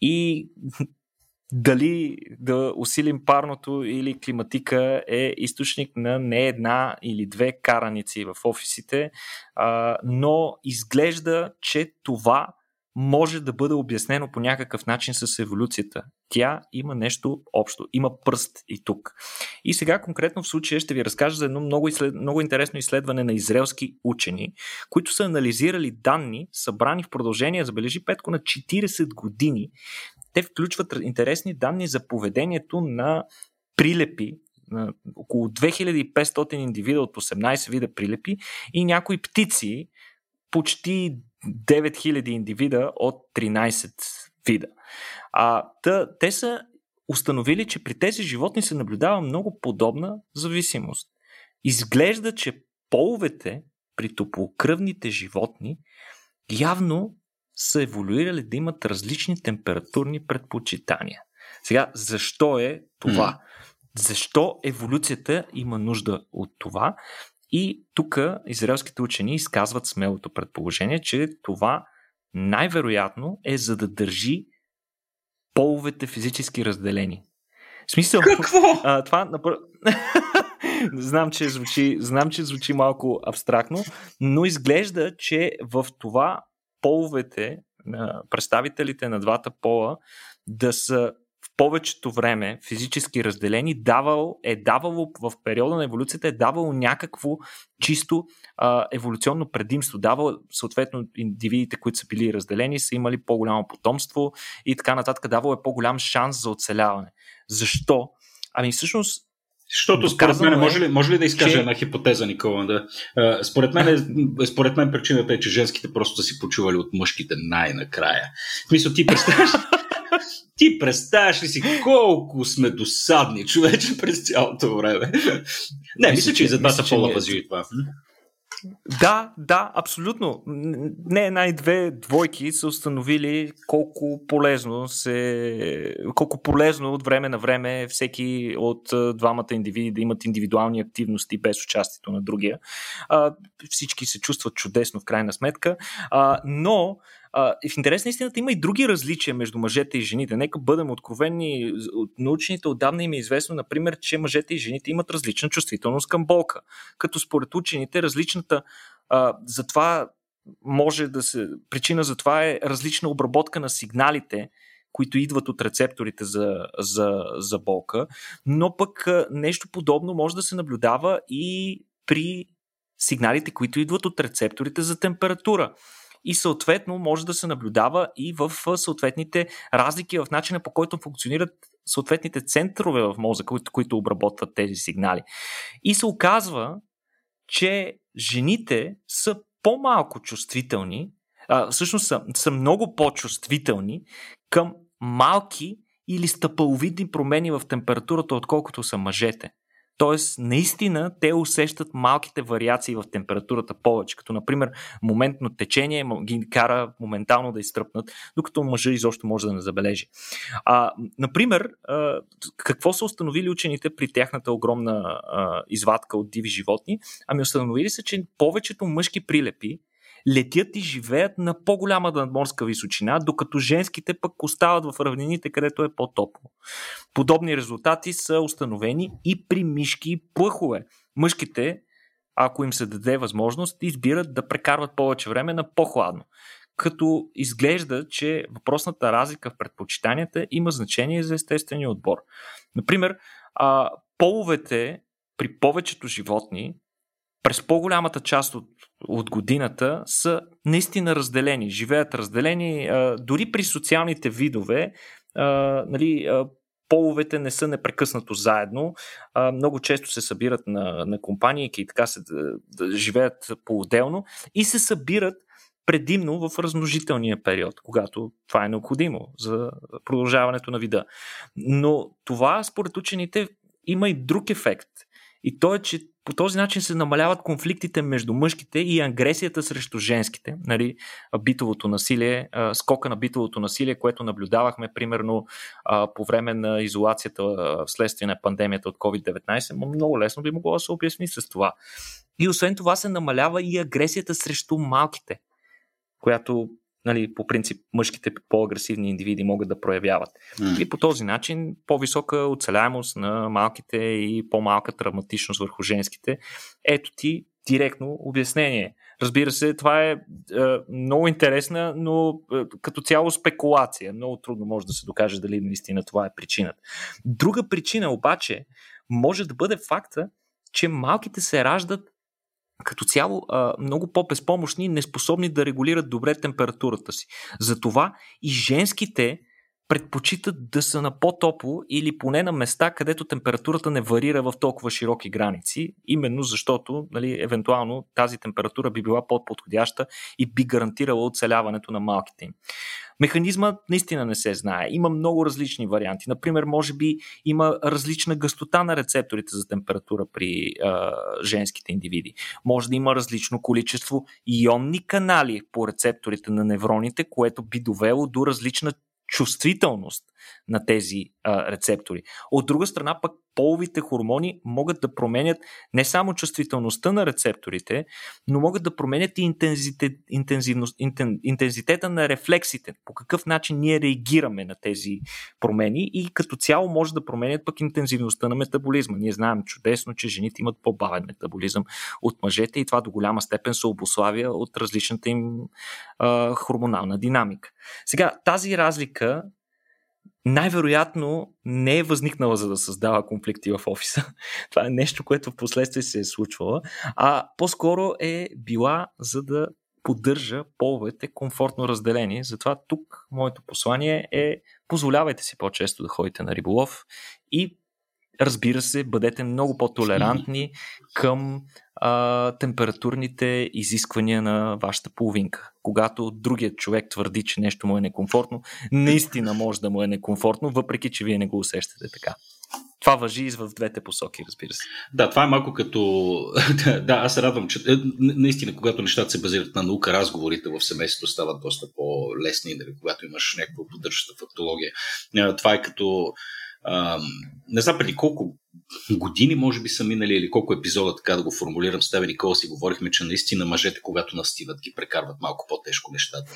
[SPEAKER 2] И дали да усилим парното или климатика е източник на не една или две караници в офисите, а, но изглежда, че това може да бъде обяснено по някакъв начин с еволюцията. Тя има нещо общо, има пръст и тук. И сега конкретно в случая ще ви разкажа за едно много, изслед... много интересно изследване на израелски учени, които са анализирали данни, събрани в продължение, забележи Петко, на 40 години те включват интересни данни за поведението на прилепи, на около 2500 индивида от 18 вида прилепи и някои птици, почти 9000 индивида от 13 вида. А, тъ, те са установили, че при тези животни се наблюдава много подобна зависимост. Изглежда, че половете при топлокръвните животни явно са еволюирали да имат различни температурни предпочитания. Сега, защо е това? Mm. Защо еволюцията има нужда от това? И тук израелските учени изказват смелото предположение, че това най-вероятно е за да държи половете физически разделени. В смисъл,
[SPEAKER 1] Какво?
[SPEAKER 2] А, това напър... знам, че звучи, знам, че звучи малко абстрактно, но изглежда, че в това половете, представителите на двата пола да са в повечето време физически разделени, давал, е давало в периода на еволюцията е давало някакво чисто а, еволюционно предимство. Давал, съответно, индивидите, които са били разделени, са имали по-голямо потомство и така нататък. Давало е по-голям шанс за оцеляване. Защо? Ами всъщност
[SPEAKER 1] защото според мен, може ли, може ли да изкажа че... една хипотеза, Никола? Да? Според мен, е, според мен причината е, че женските просто са си почували от мъжките най-накрая. В смисъл, ти представяш, ти представяш ли си колко сме досадни човече през цялото време? Не, мисля, че и за двата пола възи това.
[SPEAKER 2] Да, да, абсолютно. Не една и две двойки са установили колко полезно се, колко полезно от време на време всеки от двамата индивиди да имат индивидуални активности без участието на другия. всички се чувстват чудесно в крайна сметка, но а, в интерес на истината има и други различия между мъжете и жените. Нека бъдем откровени. От научните отдавна им е известно, например, че мъжете и жените имат различна чувствителност към болка. Като според учените различната а, затова може да се. Причина за това е различна обработка на сигналите, които идват от рецепторите за, за, за болка, но пък нещо подобно може да се наблюдава и при сигналите, които идват от рецепторите за температура и съответно може да се наблюдава и в съответните разлики в начина по който функционират съответните центрове в мозъка, които, които обработват тези сигнали. И се оказва, че жените са по-малко чувствителни а, всъщност са, са много по-чувствителни към малки или стъпаловидни промени в температурата, отколкото са мъжете. Тоест, наистина, те усещат малките вариации в температурата повече, като например моментно течение ги кара моментално да изтръпнат, докато мъжа изобщо може да не забележи. А, например, какво са установили учените при тяхната огромна а, извадка от диви животни? Ами установили са, че повечето мъжки прилепи летят и живеят на по-голяма надморска височина, докато женските пък остават в равнините, където е по-топло. Подобни резултати са установени и при мишки и плъхове. Мъжките, ако им се даде възможност, избират да прекарват повече време на по-хладно. Като изглежда, че въпросната разлика в предпочитанията има значение за естествения отбор. Например, половете при повечето животни през по-голямата част от, от годината са наистина разделени, живеят разделени. А, дори при социалните видове, а, нали, а, половете не са непрекъснато заедно. А, много често се събират на, на компании и така се да, да живеят по-отделно и се събират предимно в размножителния период, когато това е необходимо за продължаването на вида. Но това, според учените, има и друг ефект. И то е, че по този начин се намаляват конфликтите между мъжките и агресията срещу женските. Нали, битовото насилие, скока на битовото насилие, което наблюдавахме примерно по време на изолацията вследствие на пандемията от COVID-19, много лесно би могло да се обясни с това. И освен това се намалява и агресията срещу малките, която нали, по принцип мъжките по-агресивни индивиди могат да проявяват. Mm. И по този начин по-висока оцеляемост на малките и по-малка травматичност върху женските. Ето ти директно обяснение. Разбира се, това е, е много интересна, но е, като цяло спекулация. Много трудно може да се докаже дали наистина това е причината. Друга причина обаче може да бъде факта, че малките се раждат като цяло много по-безпомощни, неспособни да регулират добре температурата си. Затова и женските предпочитат да са на по-топло или поне на места, където температурата не варира в толкова широки граници, именно защото нали, евентуално тази температура би била по-подходяща и би гарантирала оцеляването на малките им. Механизма наистина не се знае. Има много различни варианти. Например, може би има различна гъстота на рецепторите за температура при а, женските индивиди. Може да има различно количество ионни канали по рецепторите на невроните, което би довело до различна чувствителност на тези а, рецептори. От друга страна, пък половите хормони могат да променят не само чувствителността на рецепторите, но могат да променят и интензитета на рефлексите. По какъв начин ние реагираме на тези промени и като цяло може да променят пък интензивността на метаболизма. Ние знаем чудесно, че жените имат по-бавен метаболизъм от мъжете и това до голяма степен се обославя от различната им а, хормонална динамика. Сега, тази разлика най-вероятно не е възникнала за да създава конфликти в офиса. Това е нещо, което в последствие се е случвало, а по-скоро е била за да поддържа половете комфортно разделени. Затова тук моето послание е позволявайте си по-често да ходите на риболов и разбира се, бъдете много по-толерантни към а, температурните изисквания на вашата половинка. Когато другият човек твърди, че нещо му е некомфортно, наистина може да му е некомфортно, въпреки че вие не го усещате така. Това въжи и в двете посоки, разбира се.
[SPEAKER 1] Да, това е малко като... да, аз се радвам, че е, наистина, когато нещата се базират на наука, разговорите в семейството стават доста по-лесни, нали, когато имаш някаква поддържаща фактология. Това е като а, не знам преди колко години, може би са минали или колко епизода, така да го формулирам, с теб Никола си говорихме, че наистина мъжете, когато настиват, ги прекарват малко по-тежко нещата.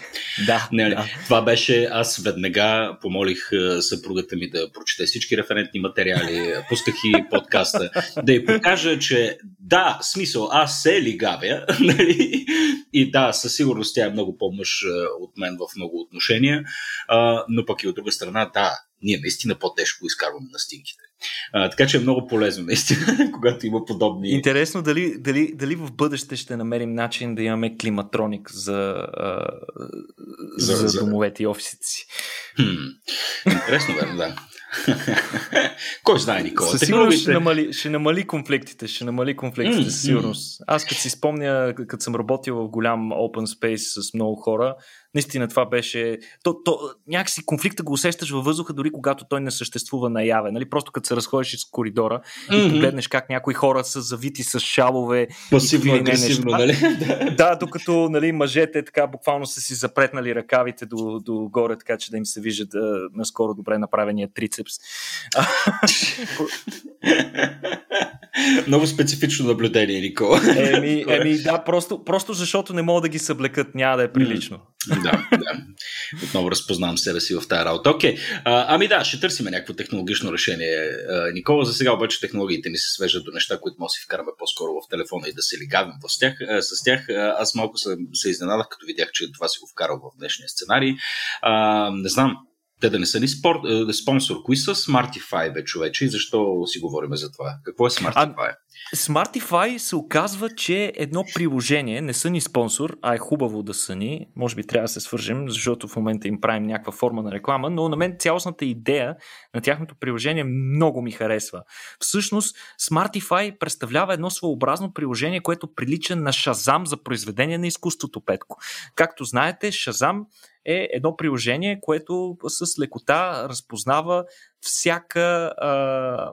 [SPEAKER 2] Да,
[SPEAKER 1] не,
[SPEAKER 2] да.
[SPEAKER 1] Това беше, аз веднага помолих съпругата ми да прочете всички референтни материали, пусках и подкаста, да й покажа, че да, смисъл, аз се лигавя, нали? и да, със сигурност тя е много по-мъж от мен в много отношения, но пък и от друга страна, да, ние наистина по-тежко изкарваме настинките. А, така че е много полезно, наистина, когато има подобни.
[SPEAKER 2] Интересно дали, дали, дали в бъдеще ще намерим начин да имаме климатроник за, за, за, за домовете и офисите си.
[SPEAKER 1] Хм. Интересно, верно, да. Кой знае, Никола?
[SPEAKER 2] Със сигурност ще намали, ще намали конфликтите, ще намали конфликтите, със сигурност. Аз като си спомня, като съм работил в голям open space с много хора, наистина това беше... То, то, някакси конфликта го усещаш във въздуха, дори когато той не съществува наяве. Нали? Просто като се разходиш из коридора mm-hmm. и погледнеш как някои хора са завити с шалове.
[SPEAKER 1] Пасивно агресивно, нали?
[SPEAKER 2] да, докато нали, мъжете така буквално са си запретнали ръкавите до, до горе, така че да им се виждат наскоро добре направения трицепс.
[SPEAKER 1] Много специфично наблюдение, Никола.
[SPEAKER 2] Еми, еми да, просто, просто защото не мога да ги съблекат, няма да е прилично.
[SPEAKER 1] Да, да. Отново разпознавам себе си в тази работа. Окей, okay. ами да, ще търсим някакво технологично решение. Никола, за сега обаче технологиите ни се свежат до неща, които може да си вкараме по-скоро в телефона и да се лигавим с тях. С тях аз малко се, се изненадах, като видях, че това си го вкарал в днешния сценарий. А, не знам, те да не са ни спорт, е, спонсор. Кои са Smartify, бе, човече, и защо си говорим за това? Какво е Smartify? А,
[SPEAKER 2] Smartify се оказва, че едно приложение, не са ни спонсор, а е хубаво да са ни. Може би трябва да се свържем, защото в момента им правим някаква форма на реклама, но на мен цялостната идея на тяхното приложение много ми харесва. Всъщност, Smartify представлява едно своеобразно приложение, което прилича на Shazam за произведение на изкуството, Петко. Както знаете, Shazam е едно приложение, което с лекота разпознава всяка а,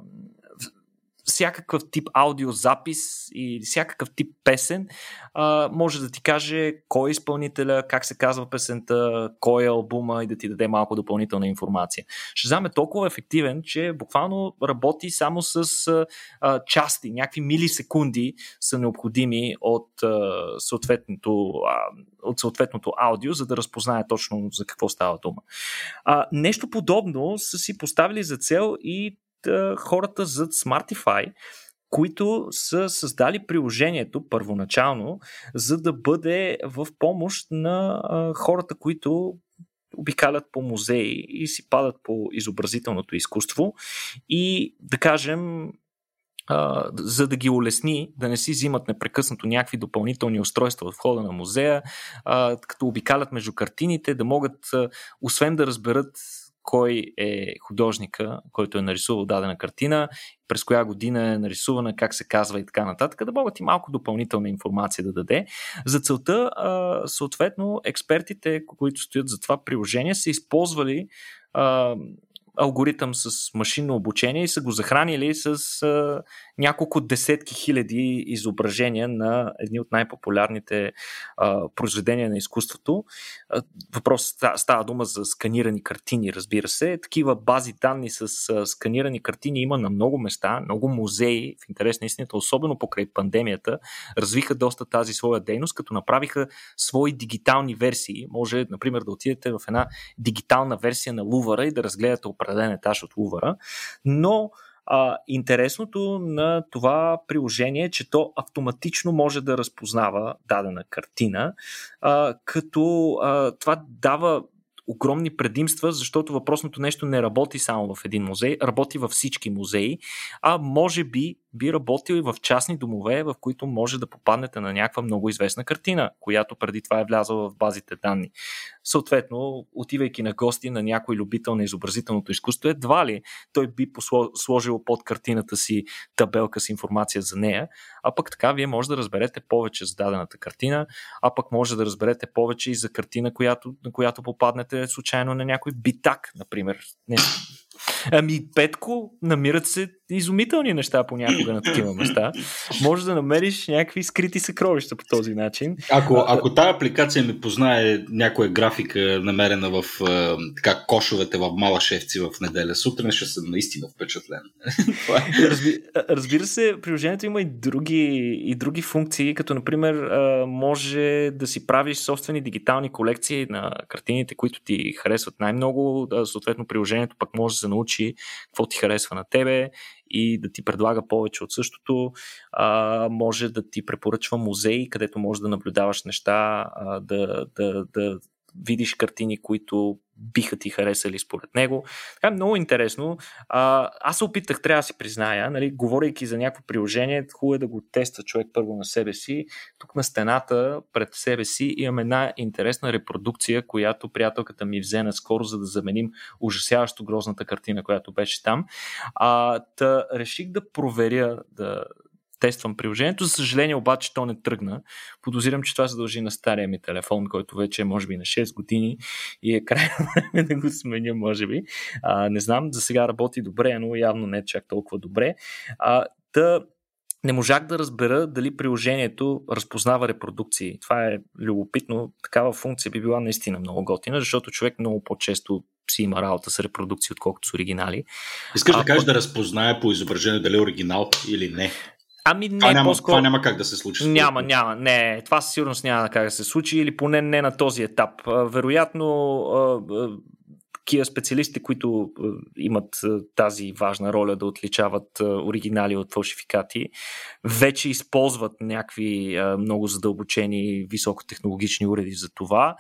[SPEAKER 2] всякакъв тип аудиозапис и всякакъв тип песен, а, може да ти каже кой е изпълнителя, как се казва песента, кой е албума и да ти даде малко допълнителна информация. Shazam е толкова ефективен, че буквално работи само с а, части, някакви милисекунди са необходими от, а, съответното, а, от съответното аудио, за да разпознае точно за какво става дума. А, нещо подобно са си поставили за цел и хората зад Smartify, които са създали приложението първоначално, за да бъде в помощ на хората, които обикалят по музеи и си падат по изобразителното изкуство. И да кажем за да ги улесни, да не си взимат непрекъснато някакви допълнителни устройства в хода на музея, като обикалят между картините, да могат, освен да разберат кой е художника, който е нарисувал дадена картина, през коя година е нарисувана, как се казва и така нататък, да могат и малко допълнителна информация да даде. За целта, съответно, експертите, които стоят за това приложение, са използвали алгоритъм с машинно обучение и са го захранили с а, няколко десетки хиляди изображения на едни от най-популярните а, произведения на изкуството. Въпрос става дума за сканирани картини, разбира се. Такива бази данни с а, сканирани картини има на много места, много музеи, в интерес на истината, особено покрай пандемията, развиха доста тази своя дейност, като направиха свои дигитални версии. Може, например, да отидете в една дигитална версия на Лувара и да разгледате определен етаж от Лувара, но а, интересното на това приложение е, че то автоматично може да разпознава дадена картина, а, като а, това дава огромни предимства, защото въпросното нещо не работи само в един музей, работи във всички музеи, а може би би работил и в частни домове, в които може да попаднете на някаква много известна картина, която преди това е влязла в базите данни. Съответно, отивайки на гости на някой любител на изобразителното изкуство, едва ли той би сложил под картината си табелка с информация за нея, а пък така вие може да разберете повече за дадената картина, а пък може да разберете повече и за картина, която, на която попаднете случайно на някой битак, например. Не, Ами, Петко, намират се изумителни неща понякога на такива места. Може да намериш някакви скрити съкровища по този начин.
[SPEAKER 1] Ако, ако тази апликация ми познае някоя графика, намерена в така, кошовете в Малашевци в неделя сутрин, ще съм наистина впечатлен.
[SPEAKER 2] Е. Разби, разбира се, приложението има и други, и други функции, като например може да си правиш собствени дигитални колекции на картините, които ти харесват най-много. Съответно, приложението пък може да се научи какво ти харесва на тебе и да ти предлага повече от същото. А, може да ти препоръчва музеи, където може да наблюдаваш неща, а, да, да, да видиш картини, които биха ти харесали според него. Така е много интересно. А, аз се опитах, трябва да си призная, нали, говорейки за някакво приложение, хубаво е да го тества човек първо на себе си. Тук на стената пред себе си имам една интересна репродукция, която приятелката ми взе наскоро, за да заменим ужасяващо грозната картина, която беше там. А, та реших да проверя, да, тествам приложението. За съжаление обаче то не тръгна. Подозирам, че това се дължи на стария ми телефон, който вече е може би на 6 години и е крайно време да го сменя, може би. А, не знам, за сега работи добре, но явно не е чак толкова добре. А, да, не можах да разбера дали приложението разпознава репродукции. Това е любопитно. Такава функция би била наистина много готина, защото човек много по-често си има работа с репродукции, отколкото с оригинали.
[SPEAKER 1] Искаш а, да кажеш да разпознае по изображение дали е оригинал или не?
[SPEAKER 2] Ами не,
[SPEAKER 1] това, няма,
[SPEAKER 2] по-скоро...
[SPEAKER 1] това няма как да се случи.
[SPEAKER 2] Няма, няма. Не, това със сигурност няма как да се случи или поне не на този етап. Вероятно, такива специалисти, които имат тази важна роля да отличават оригинали от фалшификати, вече използват някакви много задълбочени високотехнологични уреди за това.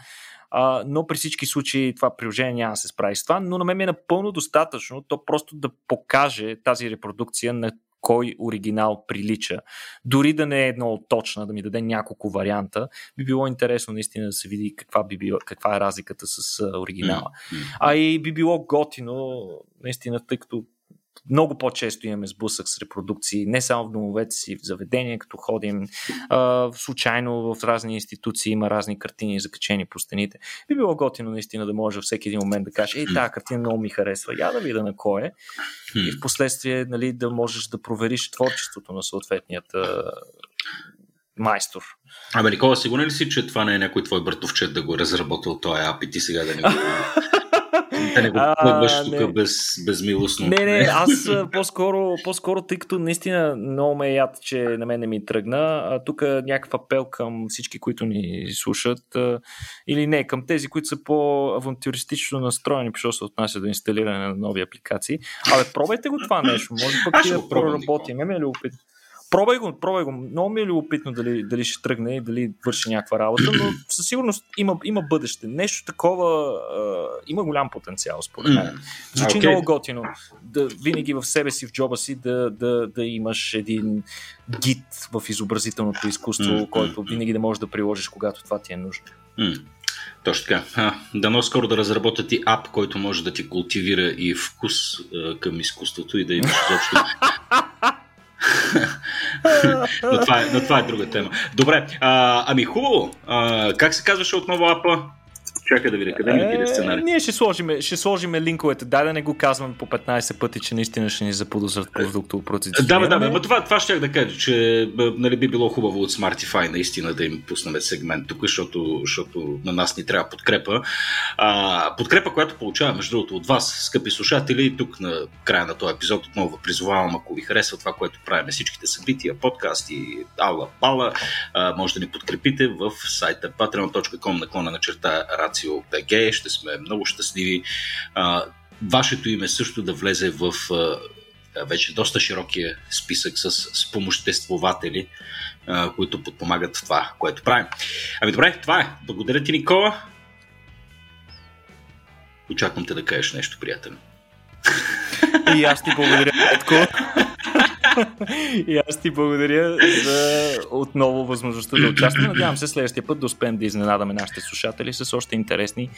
[SPEAKER 2] но при всички случаи това приложение няма да се справи с това, но на мен е напълно достатъчно то просто да покаже тази репродукция на кой оригинал прилича. Дори да не е едно точна, да ми даде няколко варианта, би било интересно наистина да се види каква, би била, каква е разликата с оригинала. Mm-hmm. А и би било готино, наистина, тъй като много по-често имаме сблъсък с репродукции, не само в домовете си, в заведения, като ходим а, случайно в разни институции, има разни картини закачени по стените. Би било готино наистина да може всеки един момент да каже, ей, тази картина много ми харесва, я да видя на кой е. И в последствие нали, да можеш да провериш творчеството на съответният майстор.
[SPEAKER 1] Абе, Никола, сигурен ли си, че това не е някой твой братовчет да го е разработил този ап и ти сега да не го да не го плъгваш тук без, безмилостно.
[SPEAKER 2] Не, не, аз по-скоро, по-скоро, тъй като наистина много ме е яд, че на мен не ми тръгна, тук някакъв апел към всички, които ни слушат, или не, към тези, които са по-авантюристично настроени, защото се отнася до инсталиране на нови апликации. Абе, пробайте го това нещо, може пък да проработим. Ме е любопитно. Пробай го, пробай го. Много ми е любопитно дали, дали ще тръгне и дали върши някаква работа, но със сигурност има, има бъдеще. Нещо такова а, има голям потенциал, според мен. Звучи okay. много готино. Да, винаги в себе си, в джоба си, да, да, да имаш един гид в изобразителното изкуство, mm-hmm. който винаги да можеш да приложиш, когато това ти е нужно.
[SPEAKER 1] Mm. Точно така. А, дано скоро да разработят и ап, който може да ти култивира и вкус а, към изкуството и да имаш изобщо но, това е, но това е друга тема. Добре, а, ами хубаво. А, как се казваше отново апа? Чакай да видя къде ми отиде сценарий.
[SPEAKER 2] Ние ще сложим, ще сложим линковете. Дай да не го казвам по 15 пъти, че наистина ще ни заподозрат продуктово процес.
[SPEAKER 1] Да, да, да, но това, това ще да кажа, че нали, би било хубаво от Smartify наистина да им пуснем сегмент тук, защото, защото на нас ни трябва подкрепа. А, подкрепа, която получаваме, между другото, от вас, скъпи слушатели, тук на края на този епизод отново призовавам, ако ви харесва това, което правим всичките събития, подкасти, ала, пала, може да ни подкрепите в сайта patreon.com наклона на черта Рацио БГ. Ще сме много щастливи. Вашето име също да влезе в вече доста широкия списък с спомоществователи, които подпомагат това, което правим. Ами добре, това е. Благодаря ти, Никола. Очаквам те да кажеш нещо, приятел.
[SPEAKER 2] И аз ти благодаря, Петко. и аз ти благодаря за отново възможността да участвам. Надявам се следващия път да успеем да изненадаме нашите слушатели с още интересни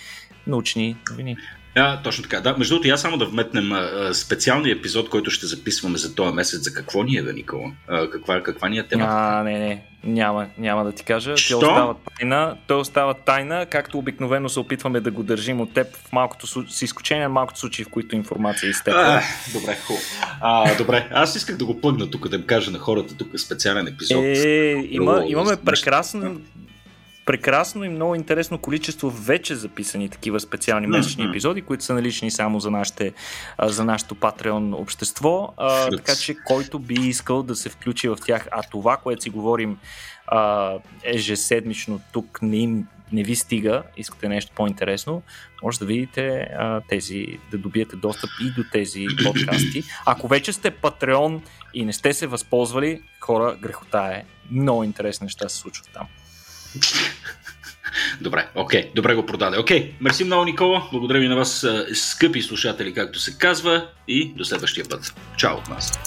[SPEAKER 2] научни новини.
[SPEAKER 1] Да, точно така. Да, между другото, я само да вметнем а, специалния епизод, който ще записваме за този месец. За какво ни е, бе, Никола? А, каква, каква ни е темата?
[SPEAKER 2] А, не, не. Няма, няма да ти кажа. Що? Той остава тайна. Той остава тайна, както обикновено се опитваме да го държим от теб в малкото, с изключение на малкото случаи, в които информация изтекла.
[SPEAKER 1] Добре, хубаво. А, добре, аз исках да го плъгна тук, да им кажа на хората тук специален епизод.
[SPEAKER 2] Е, има, имаме прекрасен прекрасно и много интересно количество вече записани такива специални месечни епизоди, които са налични само за, нашите, за нашето Patreon общество. А, така че който би искал да се включи в тях, а това, което си говорим а, ежеседмично тук не им не ви стига, искате нещо по-интересно, може да видите а, тези, да добиете достъп и до тези подкасти. Ако вече сте Патреон и не сте се възползвали, хора, грехота е. Много интересни неща се случват там.
[SPEAKER 1] Добре, окей, okay, добре го продаде. Окей, okay, мерси много, Никола. Благодаря ви на вас, скъпи слушатели, както се казва, и до следващия път. Чао от нас.